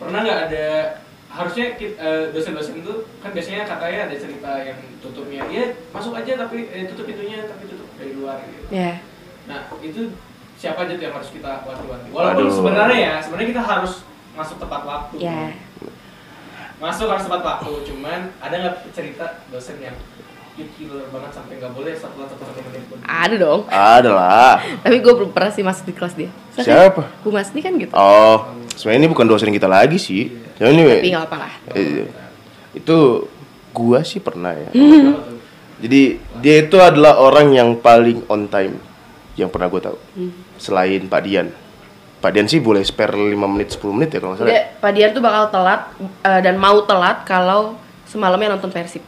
pernah nggak ada harusnya eh, dosen-dosen itu kan biasanya katanya ada cerita yang tutupnya ya masuk aja tapi eh, tutup pintunya tapi tutup dari luar gitu. Ya. Nah itu siapa aja tuh yang harus kita wanti-wanti. Walaupun Aduh. sebenarnya ya sebenarnya kita harus masuk tepat waktu. Ya. Masuk harus tepat waktu. Cuman ada nggak cerita dosen yang killer banget sampai nggak boleh setelah satu satu menit pun. Ada dong. Ada lah. Tapi gue belum pernah sih masuk di kelas dia. Tapi Siapa? Bu Masni kan gitu. Oh, sebenarnya ini bukan dosen kita lagi sih. Ya ini Tapi nggak apa lah. eh, itu gua sih pernah ya. Tuh? Jadi dia itu adalah orang yang paling on time yang pernah gue tahu. Selain Pak Dian. Pak Dian sih boleh spare 5 menit 10 menit ya kalau nggak salah. Dia, Pak Dian tuh bakal telat eh, dan mau telat kalau semalamnya nonton Persib.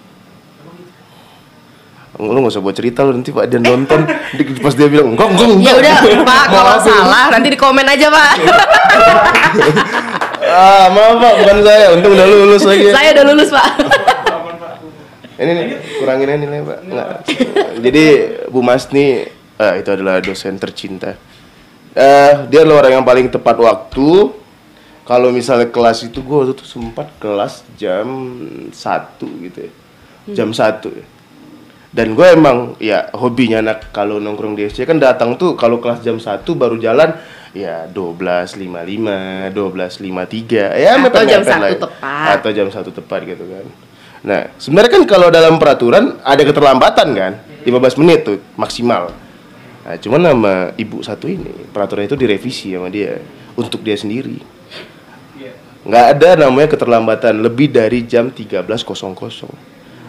Lu nggak usah buat cerita lu nanti Pak Dian nonton pas dia bilang enggak enggak enggak. Ya udah, Pak, kalau apa?" salah nanti di komen aja, Pak. Ah, maaf Pak, bukan saya. Untung udah lulus lagi. Saya udah lulus, Pak. Ini nih, kurangin aja nilai Pak. Jadi Bu Masni eh, itu adalah dosen tercinta. Eh, dia adalah orang yang paling tepat waktu. Kalau misalnya kelas itu gue waktu itu sempat kelas jam 1 gitu ya. Jam 1 ya. Dan gue emang ya hobinya anak kalau nongkrong di SC kan datang tuh kalau kelas jam 1 baru jalan ya 12.55, 12.53. Ya Atau jam mepet-mepet lah 1 ya. tepat. Atau jam 1 tepat gitu kan. Nah, sebenarnya kan kalau dalam peraturan ada keterlambatan kan? 15 menit tuh maksimal. Nah, cuman nama ibu satu ini peraturan itu direvisi sama dia untuk dia sendiri. Iya. Nggak ada namanya keterlambatan lebih dari jam 13.00.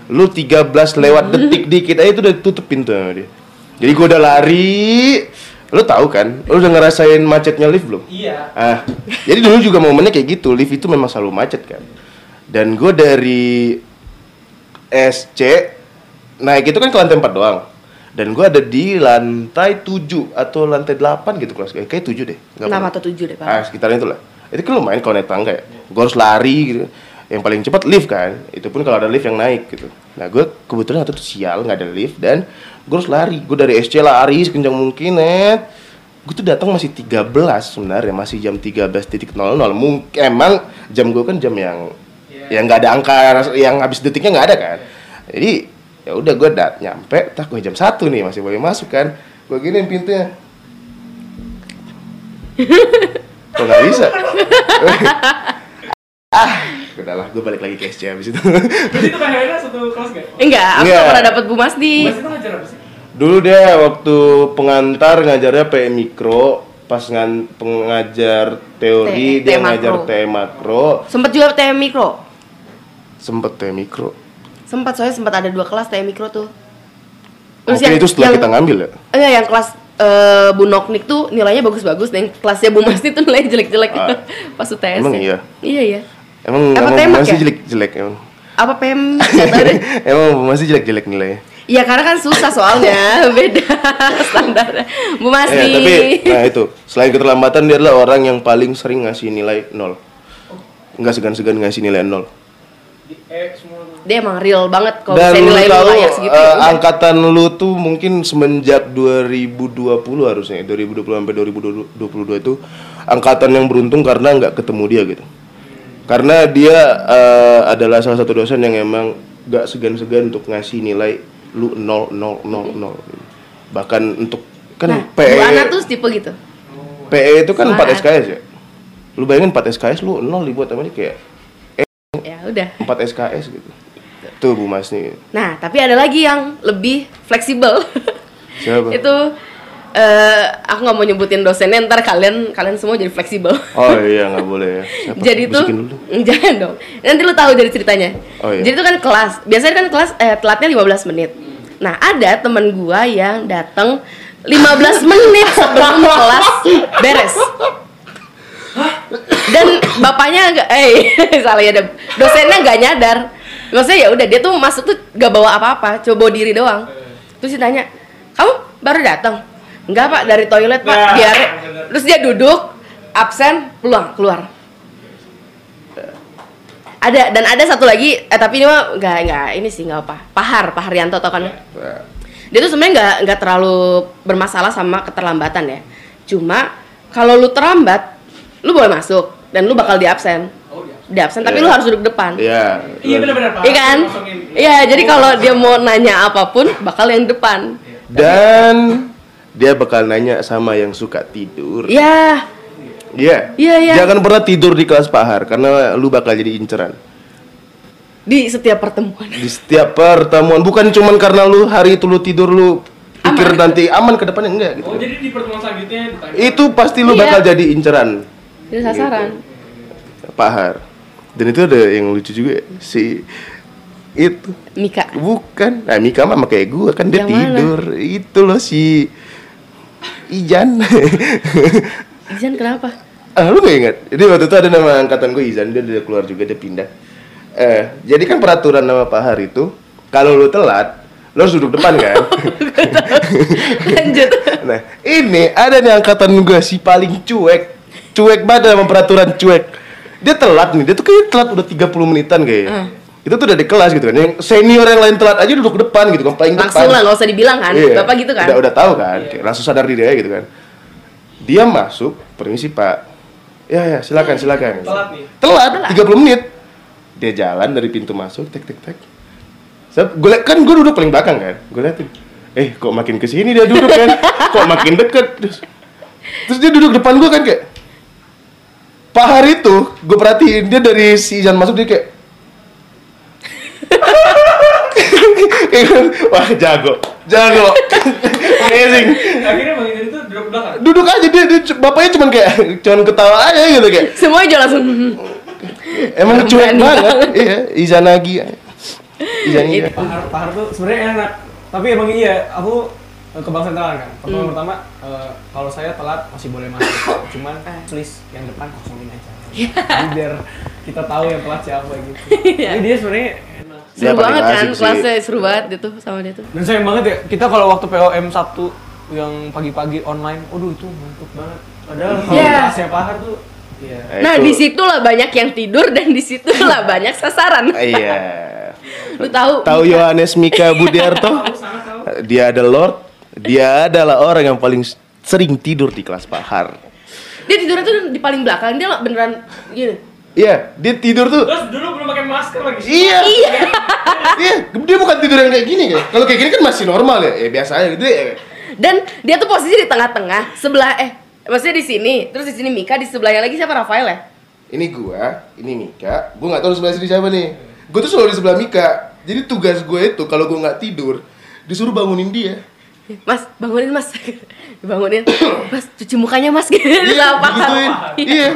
Lu 13 lewat detik dikit aja itu udah tutup pintu sama dia. Jadi gua udah lari. Lu tahu kan? Lu udah ngerasain macetnya lift belum? Iya. Ah, jadi dulu juga momennya kayak gitu. Lift itu memang selalu macet kan. Dan gue dari SC naik itu kan ke lantai 4 doang. Dan gue ada di lantai 7 atau lantai 8 gitu kelas. Kayak 7 deh. Nggak 6 pernah. atau 7 deh, Pak. Ah, sekitaran itu lah. Itu kan lumayan kalau naik tangga ya. Gue harus lari gitu. Yang paling cepat lift kan. Itu pun kalau ada lift yang naik gitu. Nah, gue kebetulan waktu itu sial nggak ada lift dan gue harus lari. Gue dari SC lari sekencang mungkin, net. Gue tuh datang masih 13 sebenarnya, masih jam 13.00. Mungkin emang jam gue kan jam yang Iya. yang nggak ada angka yang habis detiknya nggak ada kan. Jadi ya udah gue dat nyampe, tak gue jam satu nih masih boleh masuk kan. Gue giniin pintunya. Kok nggak bisa? ah, udahlah, gue balik lagi ke SC habis itu. Berarti itu Kak Helena satu kelas gak? Enggak, aku Enggak. nggak pernah dapat Bu Masni. Mas itu ngajar apa sih? Dulu dia waktu pengantar ngajarnya PM Mikro, pas ngan pengajar teori T- dia T ngajar makro. T makro, Sempet juga TM Mikro. sempet T mikro. Sempat soalnya sempat ada dua kelas TM Mikro tuh. Mungkin itu setelah kita ngambil ya. Enggak, yang kelas eh, Bu Noknik tuh nilainya bagus-bagus, dan yang kelasnya Bu Masni tuh nilainya jelek-jelek Ah. pas UTS. Emang ya. iya? Iya, iya. Emang Apa emang tembak masih ya? jelek-jelek emang. Apa PM emang masih jelek-jelek nilainya. Iya karena kan susah soalnya beda standarnya. Bu Masni. Eh, tapi nah itu selain keterlambatan dia adalah orang yang paling sering ngasih nilai nol. Enggak segan-segan ngasih nilai nol. Di. Dia emang real banget kalau lu nilai lu layak segitu. eh, ya udah. angkatan lu tuh mungkin semenjak 2020 harusnya 2020 sampai 2022 itu angkatan yang beruntung karena nggak ketemu dia gitu. Karena dia eh, adalah salah satu dosen yang emang nggak segan-segan untuk ngasih nilai lu 0 0 0 0. Bahkan untuk kan nah, PE Ana tuh tipe gitu. PE itu kan 4 Semangat. SKS ya. Lu bayangin 4 SKS lu 0 dibuat sama dia kayak Ya udah. 4 SKS gitu. Tuh Bu Mas nih. Nah, tapi ada lagi yang lebih fleksibel. Siapa? itu eh aku nggak mau nyebutin dosennya ntar kalian kalian semua jadi fleksibel. Oh iya nggak boleh ya. Siapa? jadi tuh dulu. jangan dong. Nanti lu tahu dari ceritanya. Oh, iya. Jadi itu kan kelas. Biasanya kan kelas eh, telatnya 15 menit. Nah, ada teman gua yang datang 15 menit sebelum kelas beres. Dan bapaknya nggak eh salah ya dosennya nggak nyadar. Maksudnya ya udah dia tuh masuk tuh gak bawa apa-apa, coba bawa diri doang. Terus ditanya, "Kamu baru datang?" "Enggak, Pak, dari toilet, Pak, Nah, diare." bener. Terus dia duduk, absen, pulang, keluar. Ada dan ada satu lagi, eh tapi ini mah nggak nggak ini sih nggak apa. Pahar, Pahar Yanto tau kan? Nah, Dia tuh sebenarnya nggak nggak terlalu bermasalah sama keterlambatan ya. Cuma kalau lu terlambat, lu boleh masuk dan lu bakal di absen. Iya. Di absen, tapi Iya. lu harus duduk depan. Iya. Iya benar-benar Pak. Iya kan? Kosongin. Iya, jadi kalau dia mau nanya apa pun bakal yang depan. Dan dia bakal nanya sama yang suka tidur. Iya. Iya. Iya, iya. Jangan pernah tidur di kelas pahar karena lu bakal jadi inceran. Di setiap pertemuan. Di setiap pertemuan bukan cuman karena lu hari itu lu tidur lu pikir nanti aman ke depannya enggak gitu. Oh jadi di pertemuan selanjutnya ditanya. Itu pasti lu Iya. bakal jadi inceran Jadi sasaran. pahar. Dan itu ada yang lucu juga si itu Mika. bukan nah Mika mah kayak gua kan dia Yang mana? tidur itu loh si Ijan Izan kenapa? Ah, lu gak ingat? Jadi waktu itu ada nama angkatan gue Izan, dia udah keluar juga, dia pindah. Eh, jadi kan peraturan nama Pak Har itu, kalau lu telat, lu harus duduk depan kan? Lanjut. nah, ini ada nih angkatan gue si paling cuek. Cuek banget sama peraturan cuek. Dia telat nih, dia tuh kayak telat udah 30 menitan kayaknya. Hmm. Itu tuh udah di kelas gitu kan. Yang senior yang lain telat aja duduk depan gitu kan, paling depan. Langsung lah nggak usah dibilang kan. Iya. Bapak gitu kan. Udah, udah tahu kan, kayak langsung sadar diri aja gitu kan. Dia masuk, permisi Pak. Ya ya, silakan silakan. Telat nih. Telat, 30 menit. Dia jalan dari pintu masuk, tek tek tek. Gue liat kan gue duduk paling belakang kan. Gue liatin. Eh, kok makin ke sini dia duduk kan? kok makin deket? Terus, terus dia duduk depan gue kan kayak Pak Hari itu, gue perhatiin dia dari si Izan masuk dia kayak. Wah jago, jago, amazing. Akhirnya Bang Izan itu duduk belakang. Duduk aja dia, dia bapaknya cuman kayak cuman ketawa aja gitu kayak. Semuanya juga langsung Emang Berani cuek banget, banget. iya. Izanagi, Izanagi. Pahar, pahar tuh sebenarnya enak. Tapi emang iya, aku ke bank sentralan kan. Pertama Hmm. pertama eh, kalau saya telat masih boleh masuk. Cuman please yang depan kosongin aja. Jadi biar kita tahu yang telat siapa gitu. Iya. Jadi dia sebenarnya. Dia seru paling banget kan kelasnya seru banget itu sama dia tuh. Dan sayang banget ya, kita kalau waktu POM Sabtu yang pagi-pagi online, waduh itu ngantuk banget. Padahal kalau Iya. kelasnya pahar tuh, iya. Eh, Nah, itu- di situlah banyak yang tidur dan di situlah banyak sasaran. Iya. Lu tahu? Tahu Yohanes Mika Budiarto? sangat tahu. Dia ada Lord. Dia adalah orang yang paling sering tidur di kelas Pahar. Dia tidurnya tuh di paling belakang, dia beneran gini. Iya, dia tidur tuh. Terus dulu belum pakai masker lagi. Iya. Iya. Iya, dia bukan tidur yang kayak gini ya. Kalau kayak gini kan masih normal ya, ya biasa aja gitu ya. Dan dia tuh posisi di tengah-tengah, sebelah eh maksudnya di sini, terus di sini Mika, di sebelahnya lagi siapa Rafael ya? Ini gua, ini Mika. Gua nggak tahu di sebelah sini siapa nih. Gua tuh selalu di sebelah Mika. Jadi tugas gue itu kalau gua nggak tidur, disuruh bangunin dia. Mas, bangunin Mas. Dibangunin. Mas, cuci mukanya Mas gitu. Iya, Apa? digituin. Iya.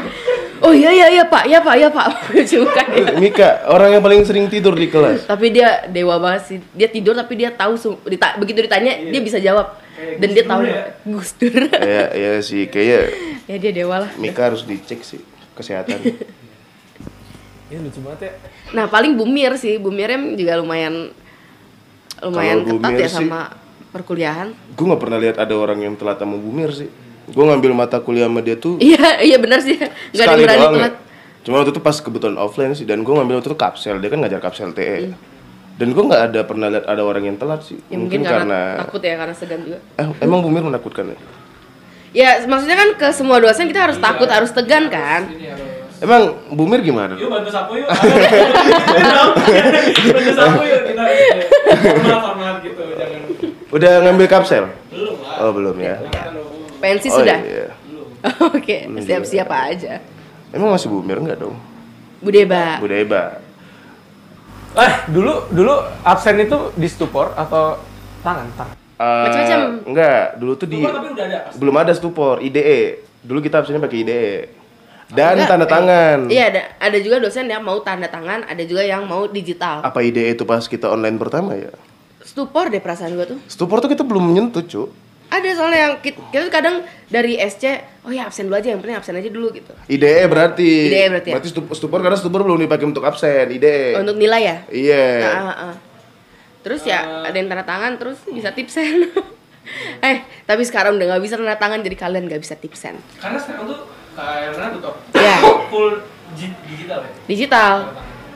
Oh iya iya iya Pak, iya Pak, iya Pak. Cuci mukanya. Mika, orang yang paling sering tidur di kelas. tapi dia dewa banget sih. Dia tidur tapi dia tahu dita- begitu ditanya Iya. dia bisa jawab. Kayak Dan dia tahu ya. Gus Dur. ya, ya sih, kayaknya ya dia dewa lah. Mika harus dicek sih kesehatan. Ini lucu banget ya. Nah, paling Bumir sih. Bumirnya juga lumayan lumayan Kalau ketat ya sih- sama perkuliahan. gue nggak pernah lihat ada orang yang telat sama Bumir sih. Gue ngambil mata kuliah sama dia tuh Iya, iya benar sih. Gak ada berani doang ya. telat. Cuma waktu itu pas kebetulan offline sih dan gue ngambil waktu itu kapsel. Dia kan ngajar kapsel TE. Hmm. Dan gue nggak ada pernah lihat ada orang yang telat sih. Ya mungkin, karena, takut ya karena segan juga. Eh, emang Bumir menakutkan ya? Ya, maksudnya kan ke semua dosen kita harus takut, harus tegan kan. Emang Bumir gimana? Yuk bantu sapu yuk. bantu sapu yuk kita. Format format gitu jangan. Udah ngambil kapsel? Belum lah. Oh belum ya. Pensi oh, sudah. Iya. Oke, siap-siap aja. Emang masih Bumir nggak dong? Budeba. Budeba. Eh, dulu dulu absen itu di stupor atau tangan? Tangan. Eh, Macam-macam. Enggak, dulu tuh di Stupor tapi udah ada belum ada stupor, IDE. Dulu kita absennya pakai IDE. Dan Enggak, tanda eh, tangan. Iya, ada ada juga dosen yang mau tanda tangan, ada juga yang mau digital. Apa IDE itu pas kita online pertama ya? Stupor deh perasaan gua tuh. Stupor tuh kita belum menyentuh, Cuk. Ada soalnya yang kita, kita tuh kadang dari SC, oh ya absen dulu aja, yang penting absen aja dulu gitu. IDE berarti. IDE berarti ya? stup- stupor karena stupor belum dipakai untuk absen, IDE. Untuk nilai ya? Iya. Nah, ah, ah. Terus ya ada yang tanda tangan, terus bisa tipsen. eh, tapi sekarang udah nggak bisa tanda tangan, jadi kalian nggak bisa tipsen. Karena sekarang tuh kayak mana tuh? Iya. Full di- digital ya. Digital.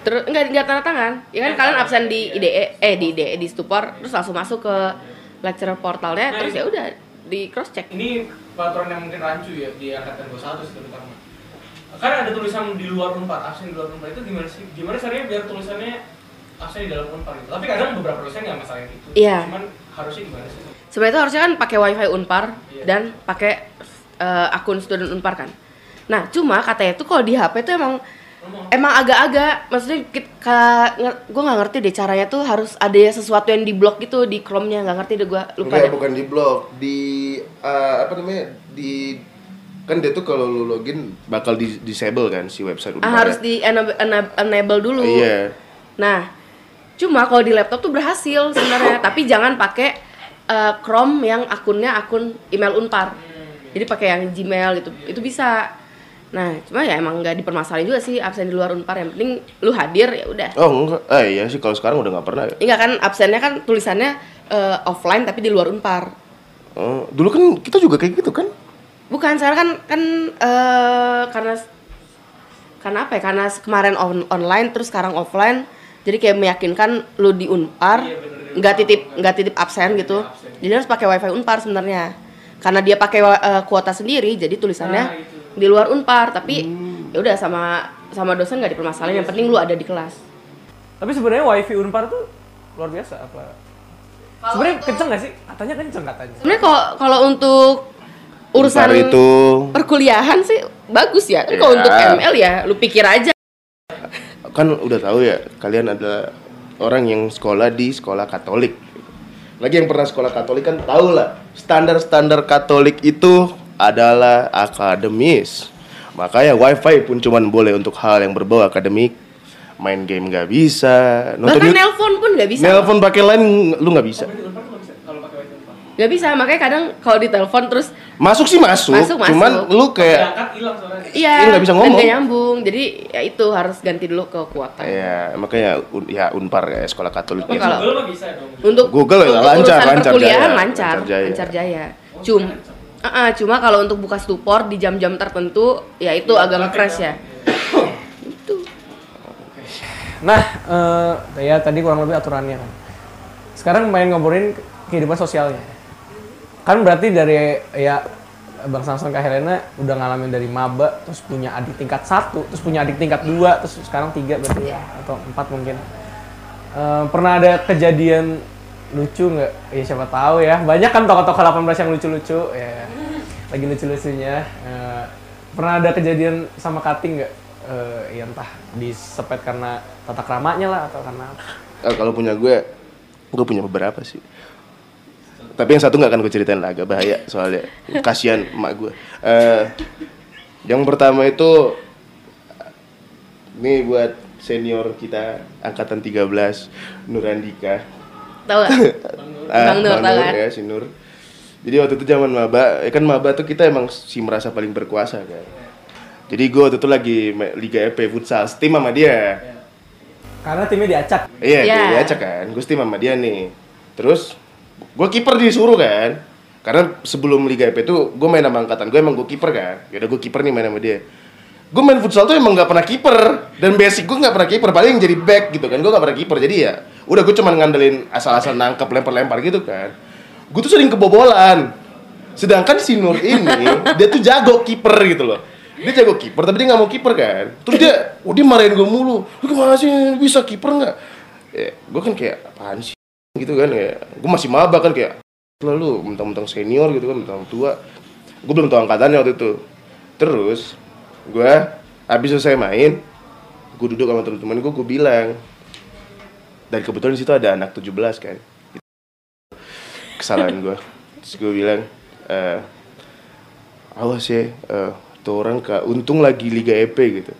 Terus enggak enggak tanda tangan. Ya kan Eh, kalian absen di iya. IDE eh di IDE di Stupor terus langsung masuk ke lecturer portalnya Nah, terus ya udah di cross check. Ini peraturan yang mungkin rancu ya di angkatan 21 sih terutama. Kan ada tulisan di luar Unpar, absen di luar Unpar itu gimana sih? Gimana caranya biar tulisannya absen di dalam Unpar itu? Tapi kadang beberapa dosen nggak masalahin itu. Iya. Cuman harusnya gimana sih? Sebenarnya itu harusnya kan pakai wifi Unpar Iya. dan pakai eh, akun student Unpar kan. Nah, cuma katanya tuh kalau di HP tuh emang. Emang agak-agak maksudnya gue nggak ngerti deh caranya tuh harus ada sesuatu yang di blok gitu di Chrome-nya nggak ngerti deh gue lupa Enggak, deh. bukan di blog, di eh, apa namanya? Di kan dia tuh kalau lu login bakal di disable kan si website Ah, Unpar harus di enab- enab- enable dulu. Iya. Nah, cuma kalau di laptop tuh berhasil sebenarnya, tapi jangan pakai eh, Chrome yang akunnya akun email Unpar. Jadi pakai yang Gmail gitu, itu bisa. Nah, cuma ya emang nggak dipermasalahin juga sih absen di luar Unpar. Yang penting lu hadir ya udah. Oh enggak, eh iya sih kalau sekarang udah nggak pernah ya. Enggak kan absennya kan tulisannya eh, offline tapi di luar Unpar. Oh, dulu kan kita juga kayak gitu kan? Bukan, sekarang kan kan eh, karena karena apa ya? Karena kemarin on- online terus sekarang offline. Jadi kayak meyakinkan lu di Unpar Iya, nggak Unpar. titip nggak titip absen gitu. absen. Jadi harus pakai wifi Unpar sebenarnya. Karena dia pakai eh, kuota sendiri, jadi tulisannya Ah, itu. Di luar Unpar. Tapi Hmm. ya udah sama sama dosen nggak dipermasalahin. Yang penting lu ada di kelas. Tapi sebenarnya wifi Unpar tuh luar biasa apa? Sebenarnya kenceng gak sih? Katanya kenceng katanya. Sebenarnya kalau kalau untuk urusan Unpar itu perkuliahan sih bagus ya. Tapi kalau Iya. untuk ML ya lu pikir aja. kan udah tahu ya kalian adalah orang yang sekolah di sekolah Katolik. Lagi yang pernah sekolah Katolik kan tahu lah standar-standar Katolik itu adalah akademis. Makanya wifi pun cuman boleh untuk hal yang berbau akademik. Main game nggak bisa, nonton Bahkan YouTube- nelpon pun nggak bisa. nelpon pakai line lu nggak bisa. Nggak bisa kalau pakai wifi Unpar. Nggak bisa, makanya kadang kalau ditelepon terus Masuk sih masuk, Masuk, masuk. cuman lu kayak iya Iya, nggak bisa dan ngomong. nggak nyambung. Jadi ya itu harus ganti dulu ke kuota. ya makanya un- ya Unpar ya sekolah Katolik. Ya. kalau- Google mah bisa dong. Untuk Google ya, untuk lancar, urusan lancar perkuliahan jaya. lancar, Lancar jaya. lancar jaya. Cum, Ah, ah, cuma kalau untuk buka stupor di jam-jam tertentu, ya itu agak nge-crash ya. itu. Nah, eh, ya tadi kurang lebih aturannya kan. Sekarang main ngobrolin kehidupan sosialnya. Kan berarti dari ya Bang Samson Kak Helena udah ngalamin dari maba, terus punya adik tingkat satu, terus punya adik tingkat dua, terus sekarang tiga berarti ya, atau empat mungkin. Eh, pernah ada kejadian lucu nggak? Ya siapa tahu ya. Banyak kan tokoh-tokoh 18 yang lucu-lucu ya. Lagi lucu-lucunya. Eh, pernah ada kejadian sama Kating nggak? Eh, ya entah disepet karena tata keramanya lah atau karena. Eh, kalau punya gue, gue punya beberapa sih. Tapi yang satu nggak akan gue ceritain lah, agak bahaya soalnya. Kasihan emak gue. Eh, yang pertama itu, nih buat senior kita angkatan 13 Nurandika. Tahu nggak? Ah, Bang Nur, tahu kan? ya si Nur. Jadi waktu itu zaman maba, ya kan maba tuh kita emang si merasa paling berkuasa kan. Jadi gue waktu itu lagi Liga EP futsal, tim sama dia. Karena timnya diacak. Iya, Iya. dia acak kan. Gue tim sama dia nih. Terus gue kiper disuruh kan. Karena sebelum Liga EP tuh gue main sama angkatan gue emang gue kiper kan. Ya udah gue kiper nih main sama dia. Gue main futsal tuh emang nggak pernah kiper dan basic gue nggak pernah kiper paling jadi back gitu kan gue nggak pernah kiper jadi ya udah gue cuma ngandelin asal-asal nangkep lempar-lempar gitu kan. Gue tuh sering kebobolan. Sedangkan si Nur ini dia tuh jago kiper gitu loh. Dia jago kiper tapi dia nggak mau kiper kan. Terus dia oh dia marahin gue mulu. Lu gimana sih? Bisa kiper nggak? Ya, gue kan kayak apaan sih? Gitu kan ya gue masih maba kan kayak lalu mentang-mentang senior gitu kan mentang tua. Gue belum tahu angkatannya waktu itu. Terus gue habis selesai main gue duduk sama teman-teman gue gue bilang dan kebetulan di situ ada anak 17 kan. Kesalahan gue terus gue bilang eh awas ya eh, tuh orang kak untung lagi Liga EP gitu.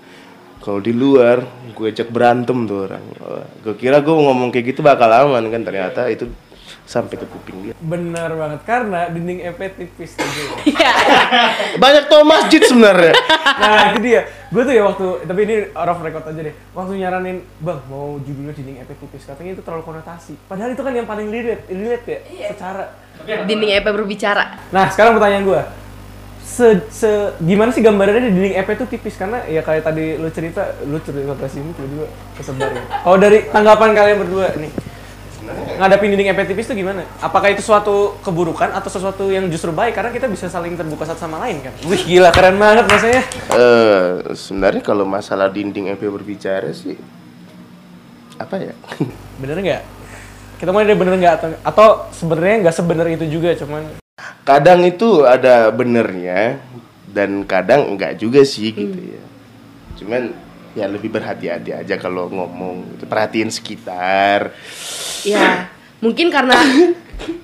Kalau di luar gue cek berantem tuh orang. Gue kira gue ngomong kayak gitu bakal aman kan. Ternyata itu sampai ke kuping dia Benar banget karena dinding EP tipis aja. Iya. banyak tau masjid sebenarnya Nah itu dia. Gue tuh ya waktu tapi ini off record aja deh. Waktu nyaranin bang mau judulnya dinding EP tipis katanya itu terlalu konotasi. Padahal itu kan yang paling relate, relate ya secara. Dinding EP berbicara. Nah sekarang pertanyaan gue. Se, se gimana sih gambarannya di dinding EP itu tipis karena ya kayak tadi lu cerita lu cerita ke sini tiba-tiba kesebar ya. Kalau dari tanggapan kalian berdua nih ngadapin dinding EP tipis itu gimana? Apakah itu suatu keburukan atau sesuatu yang justru baik karena kita bisa saling terbuka satu sama lain kan? Wih gila keren banget rasanya. Eh, sebenarnya kalau masalah dinding EP berbicara sih apa ya Bener nggak? Kita mulai dari bener nggak atau, atau sebenarnya nggak sebener itu juga cuman kadang itu ada benernya dan kadang enggak juga sih gitu ya cuman ya lebih berhati-hati aja kalau ngomong. Perhatiin sekitar. Ya, mungkin karena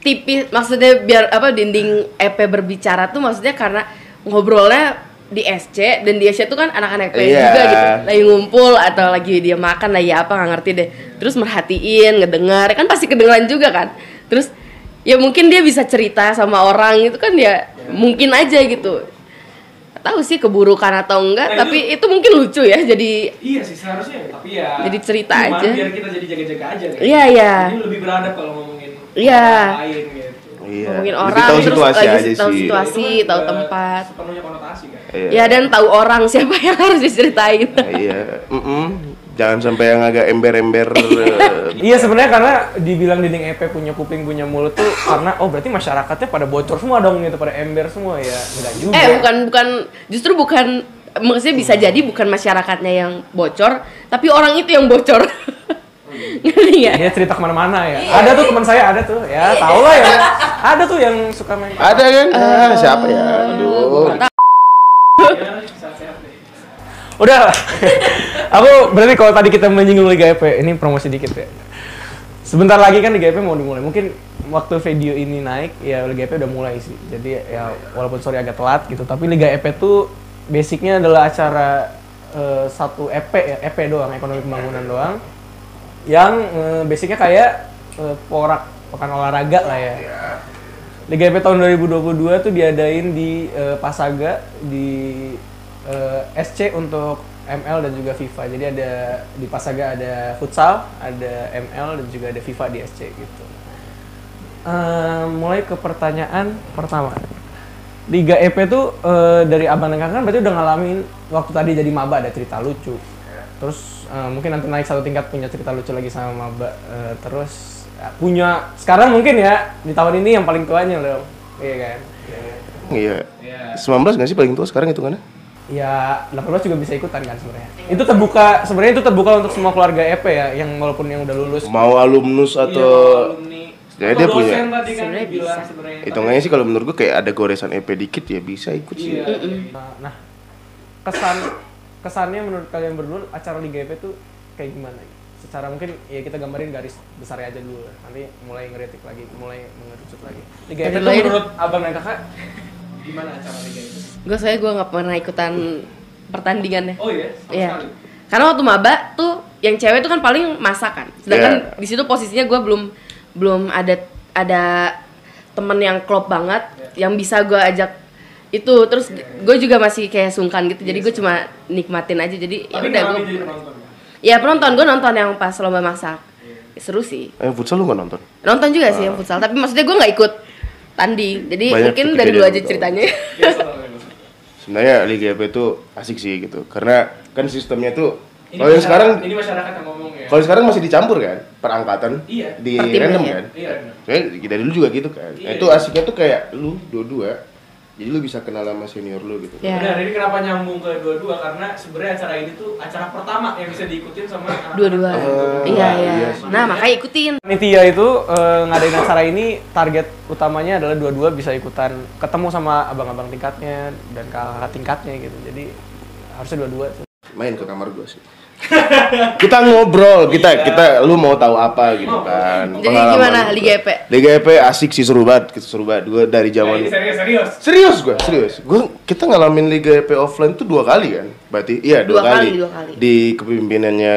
tipis maksudnya biar apa dinding EP berbicara tuh maksudnya karena ngobrolnya di SC dan di SC tuh kan anak-anak EP Iya. juga gitu. Lagi ngumpul atau lagi dia makan lagi apa nggak ngerti deh. Terus merhatiin ngedengar. Kan pasti kedengeran juga kan. Terus ya mungkin dia bisa cerita sama orang itu kan ya mungkin aja gitu tahu sih keburukan atau enggak Nah, tapi itu mungkin lucu ya jadi Iya sih seharusnya, tapi ya Jadi cerita cuma aja. biar kita jadi jaga-jaga aja kan. Iya, iya. Jadi lebih beradab kalau ngomongin Iya. orang lain gitu. iya ngomongin lebih orang tahu terus situasi lagi aja tahu sih situasi Itu kan tahu tempat Sepenuhnya konotasi kan. iya Ya dan tahu orang siapa yang harus diceritain. iya Mm-mm. Jangan sampai yang agak ember-ember eh, Iya sebenarnya karena dibilang dinding EP punya kuping punya mulut tuh karena oh berarti masyarakatnya pada bocor semua dong gitu pada ember semua ya enggak juga. Eh bukan bukan justru bukan maksudnya bisa jadi bukan masyarakatnya yang bocor, tapi orang itu yang bocor. Ngerti nggak? Dia cerita ke mana-mana ya. Ada tuh teman saya ada tuh ya tahu lah ya. Ada tuh yang suka main. ada kan ah, siapa ya aduh Udah. Aku berarti kalau tadi kita menyinggung Liga EP, ini promosi dikit ya. Sebentar lagi kan Liga EP mau dimulai. Mungkin waktu video ini naik, ya Liga EP udah mulai sih. Jadi ya walaupun sorry agak telat gitu, tapi Liga EP tuh basicnya adalah acara eh, satu EP ya, EP doang, ekonomi pembangunan doang. Yang eh, basicnya kayak eh, porak, pekan olahraga lah ya. Liga EP tahun 2022 tuh diadain di eh, Pasaga di eh, SC untuk ML dan juga FIFA. Jadi ada di Pasaga ada futsal, ada ML dan juga ada FIFA di SC gitu. Eh, mulai ke pertanyaan pertama. Liga EP tuh eh, dari abang dan kakak kan berarti udah ngalamin waktu tadi jadi maba ada cerita lucu. Terus eh, mungkin nanti naik satu tingkat punya cerita lucu lagi sama maba. Eh, terus ya, punya sekarang mungkin ya di tahun ini yang paling tuanya loh. Iya kan? iya 19 nggak sih paling tua sekarang hitungannya Ya 18 juga bisa ikutan kan sebenarnya. Itu terbuka sebenarnya itu terbuka untuk semua keluarga EP ya yang walaupun yang udah lulus. mau alumnus Iya, atau Ya, dia punya. tadi kan Sebenarnya bilang bisa. sebenarnya. hitungannya sih kalau menurut gua kayak ada goresan EP dikit ya bisa ikut sih Iya. Nah, nah, kesan kesannya menurut kalian berdua acara Liga EP tuh kayak gimana? Secara mungkin ya kita gambarin garis besar aja dulu. Nanti mulai ngeritik lagi, mulai mengerucut lagi. Liga EP lain. menurut abang dan kakak gimana acara Liga EP? Gue saya gue nggak pernah ikutan pertandingannya. Oh iya, sama Iya. sekali. Karena waktu maba tuh yang cewek tuh kan paling masak kan. Sedangkan Iya. di situ posisinya gue belum belum ada ada temen yang klop banget yang bisa gue ajak itu. Terus gue juga masih kayak sungkan gitu. Jadi gue cuma nikmatin aja. Jadi ya udah gue ya penonton? Gue nonton yang pas lomba masak. Seru sih. Eh futsal lu nggak nonton? Nonton juga sih yang futsal. Tapi maksudnya gue nggak ikut tanding jadi Banyak mungkin dari lu kejadian aja ceritanya biasa. sebenarnya Liga EP itu asik sih gitu karena kan sistemnya tuh kalau yang sekarang ini masyarakat yang ngomong ya. kalau sekarang masih dicampur kan perangkatan Iya. di random ya. kan Iya. Soalnya kita dulu juga gitu kan Iya, Nah, itu iya. asiknya tuh kayak lu dua-dua jadi lu bisa kenal sama senior lu gitu Ya. Benar, ini kenapa nyambung ke dua-dua karena sebenarnya acara ini tuh acara pertama yang bisa diikutin sama anak-anak. dua-dua Oh, iya iya iya sih. nah makanya ikutin Panitia itu eh, ngadain acara ini target utamanya adalah dua-dua bisa ikutan ketemu sama abang-abang tingkatnya dan kakak tingkatnya gitu. Jadi harusnya dua-dua tuh. main ke kamar gua sih kita ngobrol, kita kita lu mau tahu apa gitu kan. Jadi pengalaman gimana gitu. Liga EP? Liga EP asik sih seru banget, seru banget. Gue dari zaman Nah, serius serius. serius gue, serius. Gue kita ngalamin Liga EP offline tuh dua kali kan. Berarti iya dua, Dua kali, dua kali. Di kepemimpinannya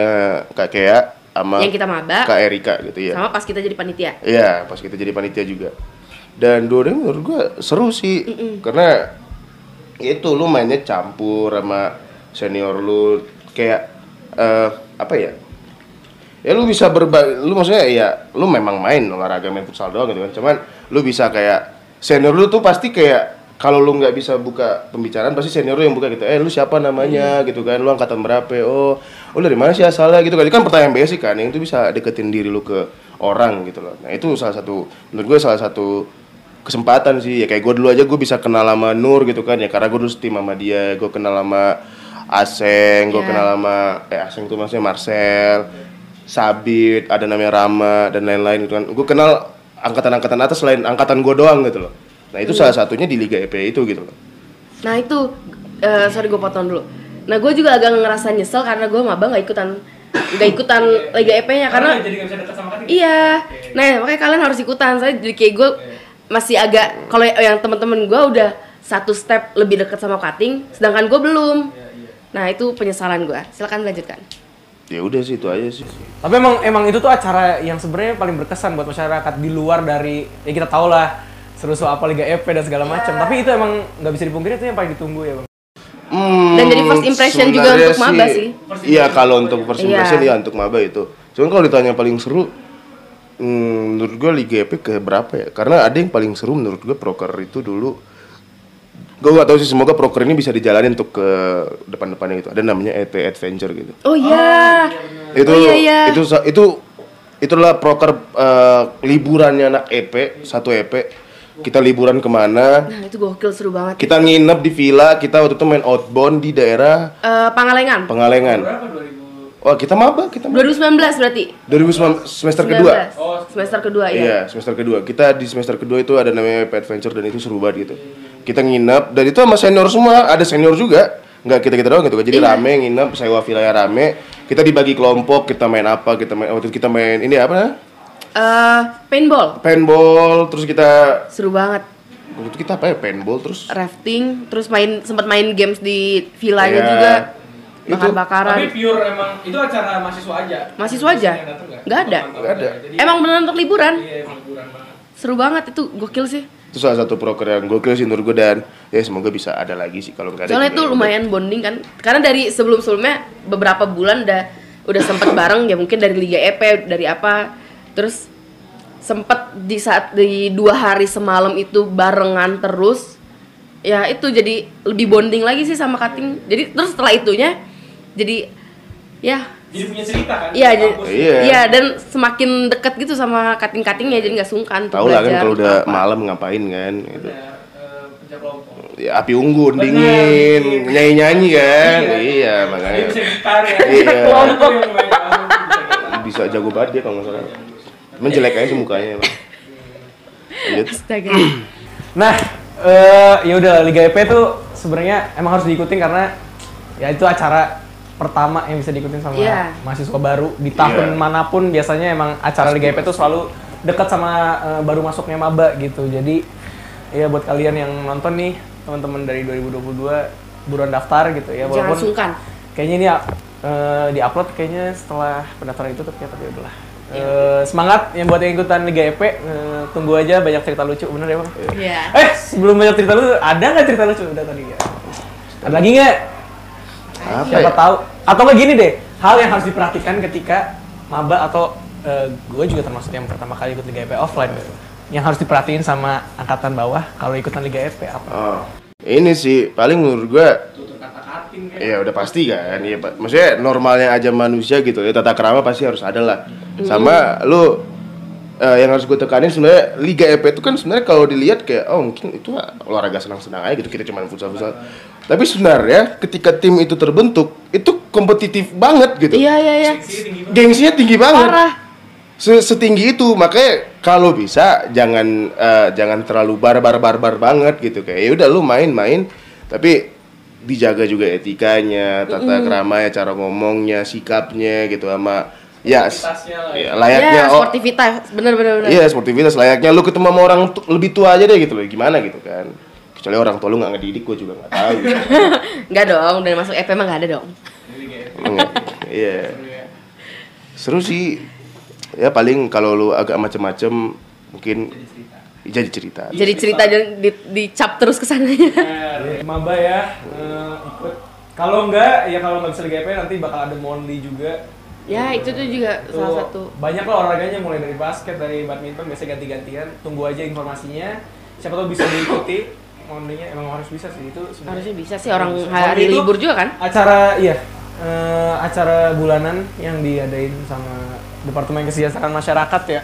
Kak Kea sama Yang kita maba. Kak Erika gitu ya. Sama pas kita jadi panitia. Iya, pas kita jadi panitia juga. Dan dua-duanya menurut gua seru sih. Karena itu lu mainnya campur sama senior lu kayak eh apa ya? Ya lu bisa berbagi, lu maksudnya ya lu memang main olahraga main futsal doang gitu kan. Cuman lu bisa kayak senior lu tuh pasti kayak kalau lu nggak bisa buka pembicaraan pasti senior lu yang buka gitu. Eh lu siapa namanya gitu kan? Lu angkatan berapa? Oh, oh dari mana sih asalnya gitu kan? Itu kan pertanyaan basic kan yang itu bisa deketin diri lu ke orang gitu loh. Nah, itu salah satu menurut gue salah satu kesempatan sih ya kayak gue dulu aja gue bisa kenal sama Nur gitu kan ya karena gue dulu tim sama dia gue kenal sama Aseng gue Iya. kenal sama eh Aseng tuh maksudnya Marcel Sabit ada namanya Rama dan lain-lain gitu kan gue kenal angkatan-angkatan atas selain angkatan gue doang gitu loh nah itu salah satunya di Liga EP itu gitu loh Nah itu, eh, sorry gue potong dulu. Nah gue juga agak ngerasa nyesel karena gue maba nggak ikutan nggak ikutan Liga EP-nya karena jadi nggak bisa dekat sama Katin. iya. Nah makanya kalian harus ikutan. Saya jadi kayak gue masih agak kalau yang teman-teman gue udah satu step lebih dekat sama cutting, sedangkan gue belum. Nah itu penyesalan gue. Silakan lanjutkan. ya udah sih itu aja sih Tapi emang emang itu tuh acara yang sebenarnya paling berkesan buat masyarakat di luar dari ya kita tau lah seru-seru apa Liga EP dan segala macam. Tapi itu emang nggak bisa dipungkiri itu yang paling ditunggu ya bang. Hmm, Dan jadi first impression juga untuk maba sih. Iya kalau untuk first Iya. impression iya untuk maba itu. Cuman kalau ditanya paling seru, hmm, menurut gue Liga EP ke berapa ya? Karena ada yang paling seru menurut gue proker itu dulu. Gue gak tahu sih semoga proker ini bisa dijalanin untuk ke depan-depannya gitu. Ada namanya EP Adventure gitu. Oh iya. Itu Oh, iya, iya. itu itu itulah proker eh, liburannya anak EP satu EP. Kita liburan ke mana? Nah itu gokil seru banget. Kita nginep di villa. Kita waktu itu main outbound di daerah Eh, Pangalengan. 2000? Wah, kita maba, kita maba. 2019 berarti. 2019 semester kedua. 19. Oh, semester kedua ya. Iya, semester kedua. Kita di semester kedua itu ada namanya Pet Adventure dan itu seru banget gitu. Kita nginep dan itu sama senior semua, ada senior juga. Nggak kita kita doang gitu kan. Jadi Iya. rame nginep, sewa villa rame. Kita dibagi kelompok, kita main apa? Kita main waktu itu kita main ini apa? Eh, paintball. Paintball, terus kita Seru banget. waktu itu kita apa ya? Paintball terus rafting, terus main sempat main games di villanya Iya. juga. Itu. Bakar-bakaran. Tapi pure emang itu acara mahasiswa aja. Mahasiswa aja? Nggak? Ada. Nggak ada. Jadi, Emang beneran untuk liburan. Iya, emang liburan banget. Seru banget itu, gokil sih. Itu salah satu proker yang gokil sih menurut gue dan ya semoga bisa ada lagi sih kalau nggak ada Soalnya itu ya lumayan bonding kan. Karena dari sebelum-sebelumnya beberapa bulan udah udah sempet bareng ya mungkin dari Liga EP, dari apa. Terus sempet di saat di dua hari semalam itu barengan terus. Ya itu jadi lebih bonding lagi sih sama Kating. Jadi terus setelah itunya jadi ya Jadi punya cerita kan? Iya, jadi. Iya. iya dan semakin dekat gitu sama kating-katingnya jadi nggak sungkan tahu lah kan kalau udah apa. malam ngapain kan gitu. Ada, eh, ya api unggun Bener, dingin dingin. nyanyi nyanyi kan Iya. iya Dia makanya bisa gitar ya. Iya. Kelompok bisa. jago banget dia kalau nggak salah cuman jelek aja mukanya emang Lanjut. Astaga. Nah, eh ya udah Liga EP tuh sebenarnya emang harus diikutin karena ya itu acara pertama yang bisa diikutin sama Iya. mahasiswa baru di tahun Iya. mana pun biasanya emang acara Liga EP tuh selalu dekat sama eh, baru masuknya maba gitu. Jadi ya buat kalian yang nonton nih teman-teman dari 2022 buruan daftar gitu ya Jangan walaupun sungkan. kayaknya ini uh, di-upload kayaknya setelah pendaftaran itu tapi ya tapi udahlah. Iya. Eh, semangat yang buat yang ikutan Liga EP, eh, tunggu aja banyak cerita lucu, bener ya bang? Iya. Eh, sebelum banyak cerita lucu, ada nggak cerita lucu udah tadi ya? Ada lagi nggak? Apa Siapa ya tahu? Atau nggak gini deh, hal yang harus diperhatikan ketika maba atau gue juga termasuk yang pertama kali ikut Liga EP offline gitu. Yang harus diperhatiin sama angkatan bawah kalau ikutan Liga EP apa? oh ini sih paling menurut kating ya udah pasti kan ya maksudnya normalnya aja manusia gitu ya tata kerama pasti harus ada lah sama lu eh, yang harus gue tekanin sebenarnya Liga EP itu kan sebenarnya kalau dilihat kayak oh mungkin itu olahraga senang-senang aja gitu kita cuma futsal-futsal tapi sebenarnya ketika tim itu terbentuk itu kompetitif banget gitu Iya iya iya. gengsinya tinggi banget Parah. Se- setinggi itu makanya kalau bisa jangan eh, jangan terlalu barbar barbar banget gitu kayak ya udah lu main-main tapi dijaga juga etikanya, tata keramanya, cara ngomongnya, sikapnya gitu sama ya, ya, ya. layaknya ya oh, sportivitas bener bener bener Iya, sportivitas layaknya lu ketemu sama orang tu- lebih tua aja deh gitu loh. Gimana gitu kan. Kecuali orang tua lu nggak ngedidik gue juga nggak tahu. gitu. nggak dong dari masuk EP mah nggak ada dong. Iya. seru ya. Seru sih. Ya paling kalau lu agak macem-macem mungkin jadi cerita. jadi cerita dan di, dicap terus ke sananya Bener. Maba ya eh, ikut. Kalau enggak ya kalau nggak bisa Liga EP nanti bakal ada Monly juga. ya itu tuh juga Itu salah satu Banyak lah olahraganya mulai dari basket, dari badminton biasanya ganti-gantian. Tunggu aja informasinya. Siapa tahu bisa diikuti. Monly-nya emang harus bisa sih itu harusnya bisa sih orang hari libur juga kan Acara iya eh, acara bulanan yang diadain sama Departemen Kesejahteraan Masyarakat ya.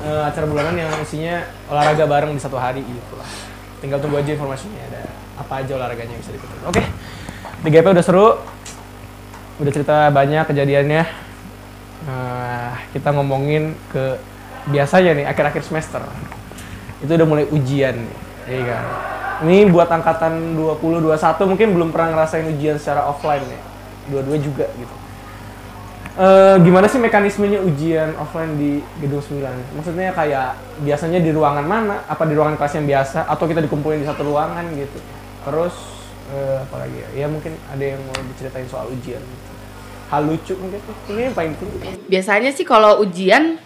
Eh, acara bulanan yang isinya olahraga bareng di satu hari gitu lah. Tinggal tunggu aja informasinya ada apa aja olahraganya yang bisa diikutin. Oke. 3 udah seru. Udah cerita banyak kejadiannya. Nah, kita ngomongin ke biasanya nih akhir-akhir semester. Itu udah mulai ujian nih. Iya kan. Ini buat angkatan 20 21 mungkin belum pernah ngerasain ujian secara offline ya. Dua-dua juga gitu. Eh, gimana sih mekanismenya ujian offline di gedung 9? Maksudnya kayak biasanya di ruangan mana? Apa di ruangan kelas yang biasa atau kita dikumpulin di satu ruangan gitu. Terus eh, apa lagi ya? Ya mungkin ada yang mau diceritain soal ujian gitu. Hal lucu mungkin ini yang paling penting. biasanya sih kalau ujian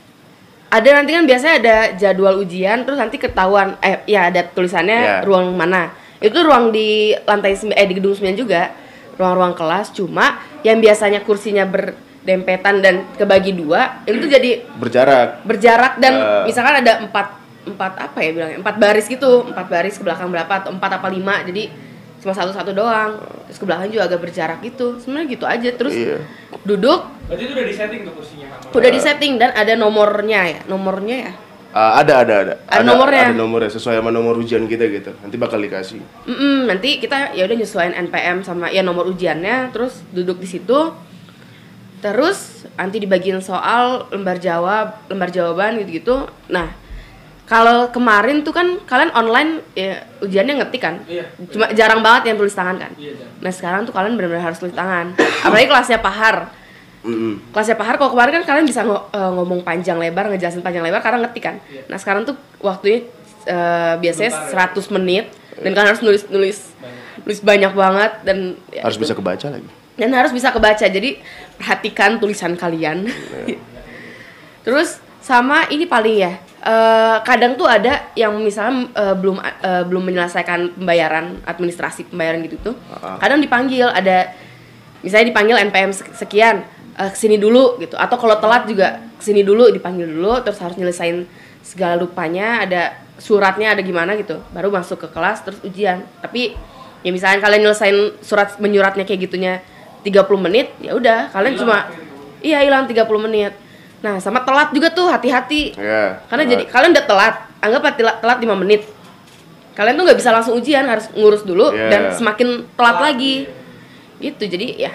ada nanti kan biasanya ada jadwal ujian terus nanti ketahuan eh ya ada tulisannya Ya. ruang mana itu ruang di lantai eh di gedung 9 juga ruang-ruang kelas cuma yang biasanya kursinya berdempetan dan kebagi dua itu jadi Berjarak. berjarak dan Eh. misalkan ada empat empat apa ya bilangnya empat baris gitu empat baris ke belakang berapa atau empat apa lima jadi cuma satu satu doang terus ke belakang juga agak berjarak gitu sebenarnya gitu aja terus Iya. duduk Berarti itu udah disetting tuh kursinya udah di setting dan ada nomornya ya nomornya ya Ah, ada ada ada. Ada nomornya? Ada nomornya sesuai sama nomor ujian kita gitu. Nanti bakal dikasih. Mm-mm, nanti kita ya udah nyesuaiin NPM sama ya nomor ujiannya terus duduk di situ terus nanti dibagiin soal lembar jawab lembar jawaban gitu gitu nah kalau kemarin tuh kan kalian online ya ujiannya ngetik kan Iya. cuma jarang banget yang tulis tangan kan Iya, nah sekarang tuh kalian benar-benar harus tulis tangan apalagi kelasnya pahar Mm-mm. kelasnya Pahar kalau kemarin kan kalian bisa ngo- eh, ngomong panjang lebar ngejelasin panjang lebar karena ngetik kan Iya. nah sekarang tuh waktunya eh, biasanya Bentar ya. 100 menit dan kalian harus nulis nulis nulis banyak banget dan ya Harus itu. bisa kebaca lagi. dan harus bisa kebaca jadi perhatikan tulisan kalian Iya. terus sama ini paling ya eh, kadang tuh ada yang misalnya eh, belum eh, belum menyelesaikan pembayaran administrasi pembayaran gitu tuh kadang dipanggil ada misalnya dipanggil NPM sek- sekian eh, ke sini dulu gitu. Atau kalau telat juga ke sini dulu dipanggil dulu terus harus nyelesain segala lupanya ada suratnya ada gimana gitu. Baru masuk ke kelas terus ujian. Tapi ya misalnya kalian nyelesain surat menyuratnya kayak gitunya 30 menit ya udah kalian cuma iya hilang 30 menit nah sama telat juga tuh hati-hati Ya. karena Ah. jadi kalian udah telat anggaplah telat, telat 5 menit kalian tuh nggak bisa langsung ujian harus ngurus dulu Iya. dan semakin telat lagi gitu jadi ya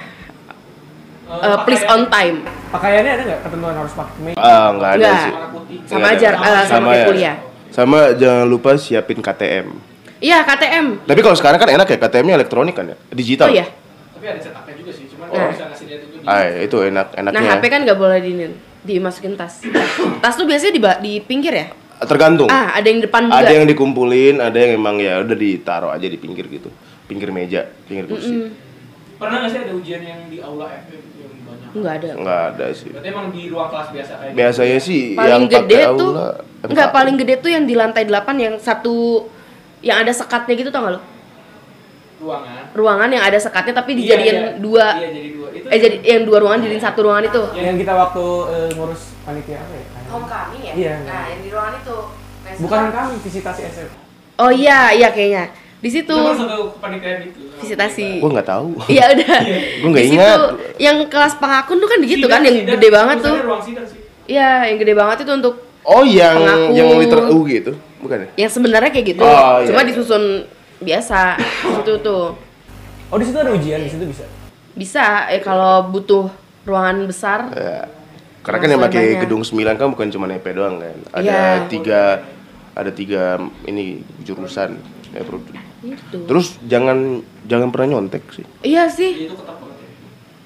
uh, please on time Pakaiannya ada nggak ketentuan harus pakai kemeja? Ah, nggak ada sih. Sama aja uh, sama, kayak ya. kuliah Sama jangan lupa siapin KTM. iya KTM Tapi kalau sekarang kan enak ya KTM-nya elektronik kan ya, digital. oh iya Tapi ada cetaknya juga sih, cuman Nah. kalau bisa ngasih lihat itu di Ah, itu enak nah enaknya. HP kan nggak boleh di dimasukin tas tas tuh biasanya di, di pinggir ya Tergantung. ah ada yang depan juga Ada yang dikumpulin, ada yang emang ya udah ditaruh aja di pinggir gitu. Pinggir meja, pinggir kursi. Pernah nggak sih ada ujian yang di aula gitu yang banyak? nggak ada Nggak ada sih. Berarti emang di ruang kelas biasa kayak gitu? Biasanya sih yang paling gede pakai tuh aula enggak paling gede tuh yang di lantai 8 yang satu yang ada sekatnya gitu tau gak lo ruangan. ruangan yang ada sekatnya tapi Iya, dijadiin iya. dua Iya, jadi dua. Itu eh jadi yang dua ruangan jadiin satu ruangan itu yang kita waktu eh, ngurus panitia apa ya? homecoming ya Iya. nah yang di ruangan itu Bukan kami visitasi SM. oh iya iya kayaknya di situ Itu satu kepanitiaan visitasi Gua nggak tahu. iya udah Gua nggak Di situ, ingat. yang kelas pengakun tuh kan begitu Sidang, kan yang sidang. gede banget tuh Tulisannya ruang sidang sih. iya yang gede banget itu untuk Oh, yang Pengaku. yang liter U gitu, bukan ya? yang sebenarnya kayak gitu Oh, iya, cuma iya. disusun biasa di situ tuh Oh, di situ ada ujian, di situ bisa. Bisa eh kalau butuh ruangan besar Ya. Karena kan yang pakai banyak. gedung 9 kan bukan cuma EP doang kan. Ada Iya. tiga ada tiga ini jurusan ya bro Itu. Terus jangan jangan pernah nyontek sih. Iya sih.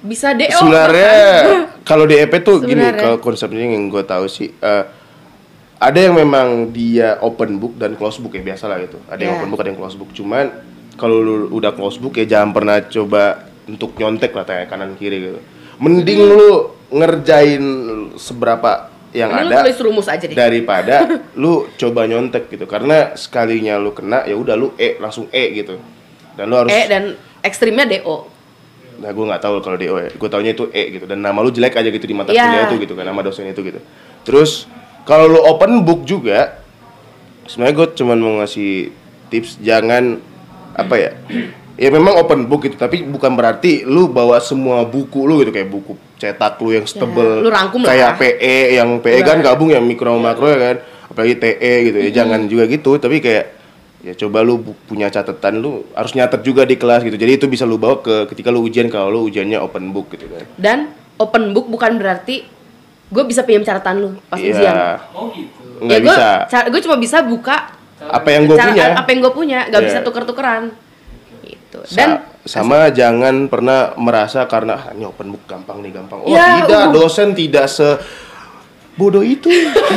Bisa DO. Sebenarnya kalau di EP tuh gini, Sebenarnya. kalau konsepnya yang gue tahu sih eh, ada yang memang dia open book dan close book ya biasa lah gitu. Ada yang Ya. open book, ada yang close book. Cuman kalau lu udah close book ya jangan pernah coba untuk nyontek lah kayak kanan kiri gitu. Mending lu ngerjain seberapa yang lu ada tulis rumus aja deh. daripada lu coba nyontek gitu. Karena sekalinya lu kena ya udah lu E langsung E gitu. Dan lu harus E dan ekstrimnya DO. Nah, gue nggak tahu kalau DO ya. Gue taunya itu E gitu. Dan nama lu jelek aja gitu di mata Iya. kuliah itu gitu kan, nama dosen itu gitu. Terus kalau lu open book juga, sebenarnya gue cuman mau ngasih tips jangan apa ya? Ya memang open book gitu, tapi bukan berarti lu bawa semua buku lu gitu kayak buku cetak lu yang setebel lu rangkum lah. kayak PE yang PE kan gabung yang mikro makro ya kan apalagi TE gitu ya jangan juga gitu tapi kayak ya coba lu punya catatan lu harus nyatet juga di kelas gitu jadi itu bisa lu bawa ke ketika lu ujian kalau lu ujiannya open book gitu kan Dan open book bukan berarti gue bisa pinjam catatan lu pas Iya. ujian. Oh gitu. nggak ya, gua, bisa Gue cuma bisa buka apa yang gue punya apa yang gue punya, gak Iya. bisa tuker-tukeran. Gitu. Sa- Dan sama jangan pernah merasa karena ah, ini open book gampang nih gampang oh Ya, tidak uh. dosen tidak se bodoh itu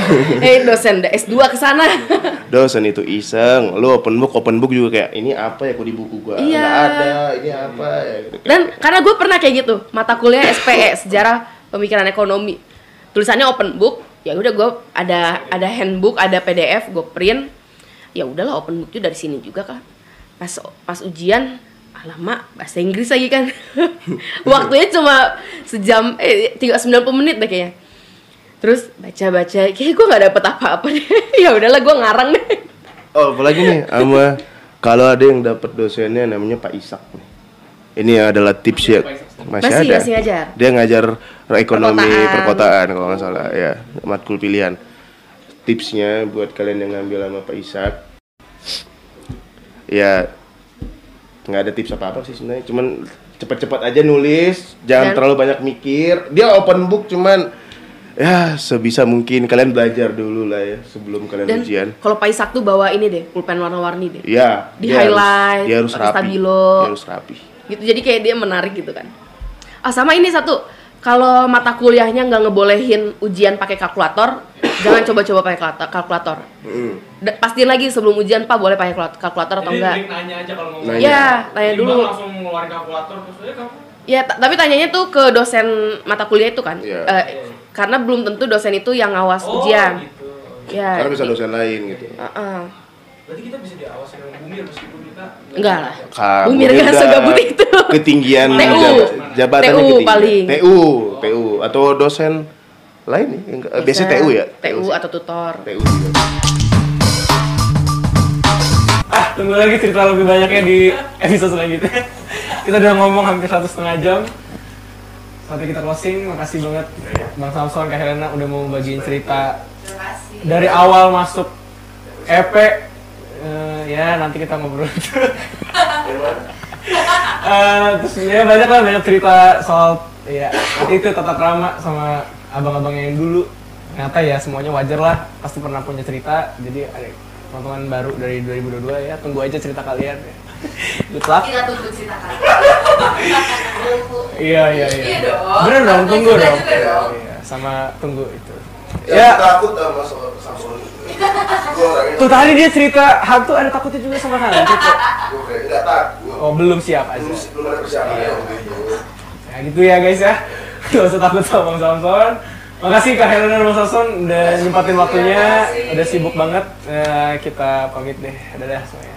eh dosen da- S2 ke sana. dosen itu iseng lu open book open book juga kayak ini apa ya kok di buku gua Iya. nggak ada ini apa ya gitu. Dan karena gue pernah kayak gitu, mata kuliah SPE sejarah pemikiran ekonomi. Tulisannya open book, ya udah gue ada ada handbook, ada PDF, gue print. Ya udahlah open book juga dari sini juga kan. Pas pas ujian, alamak bahasa Inggris lagi kan. Waktunya cuma sejam eh tinggal 90 menit deh kayaknya. Terus baca-baca, kayak gue nggak dapet apa-apa deh. ya udahlah gue ngarang deh. Oh, apalagi nih sama kalau ada yang dapat dosennya namanya Pak Isak nih. Ini adalah tips ya. Masih, Masih, ada. masih ngajar. Dia ngajar ekonomi Perkotaan. perkotaan, kalau nggak salah ya, matkul pilihan. Tipsnya buat kalian yang ngambil sama Pak Isak. Ya nggak ada tips apa-apa sih sebenarnya, cuman cepet-cepet aja nulis, jangan Dan- terlalu banyak mikir. Dia open book cuman ya sebisa mungkin kalian belajar dulu lah ya sebelum kalian Dan ujian. kalau Pak Isak tuh bawa ini deh, pulpen warna-warni deh. Iya, Di dia harus- highlight, dia harus rapi. stabilo. Dia harus rapi. gitu jadi kayak dia menarik gitu kan ah sama ini satu kalau mata kuliahnya nggak ngebolehin ujian pakai kalkulator jangan coba-coba pakai kalkulator- Da- pastiin lagi sebelum ujian pak boleh pakai kalkulator- atau Jadi enggak nanya aja kalau mau. Nanya. ya tanya dulu langsung ngeluarin kalkulator terus ya kamu. ya ta- tapi tanyanya tuh ke dosen mata kuliah itu kan Iya. Eh, karena belum tentu dosen itu yang ngawas Oh, ujian gitu. ya Karena bisa dosen lain gitu. Heeh. Berarti kita bisa diawasin sama Bumir meskipun kita enggak lah Kamu Bumir udah segabut itu. Ketinggian TU. jab- jabatannya TU ketinggian. paling. TU, TU atau dosen lain nih. yang- eh, Biasanya TU ya. TU atau tutor TU juga. Ah, tunggu lagi cerita lebih banyaknya di episode selanjutnya. kita udah ngomong hampir satu setengah jam. Sampai kita closing, makasih banget Bang Samson, Kak Helena udah mau bagiin cerita dari awal masuk EP. Eh, ya nanti kita ngobrol. Eh, terus ya banyak lah banyak cerita soal ya itu tata krama sama abang-abang yang dulu. Ternyata ya semuanya wajar lah pasti pernah punya cerita. Jadi ada teman-teman baru dari 2022 ya tunggu aja cerita kalian ya. good luck. Kita tunggu cerita kalian. Iya iya iya. Iya bener dong tunggu dong. Iya, sama tunggu itu Ya, ya takut sama tuh tadi dia cerita hantu ada takutnya juga sama Cuk. gue kayak nggak takut. oh belum siap aja Belum belum ada persiapan itu. Ya gitu ya guys ya. Gak usah takut sama Bang Samson. Makasih Kak Helena dan Bang Samson udah nyempatin waktunya, udah sibuk banget. Eh, kita pamit deh. Dadah semuanya.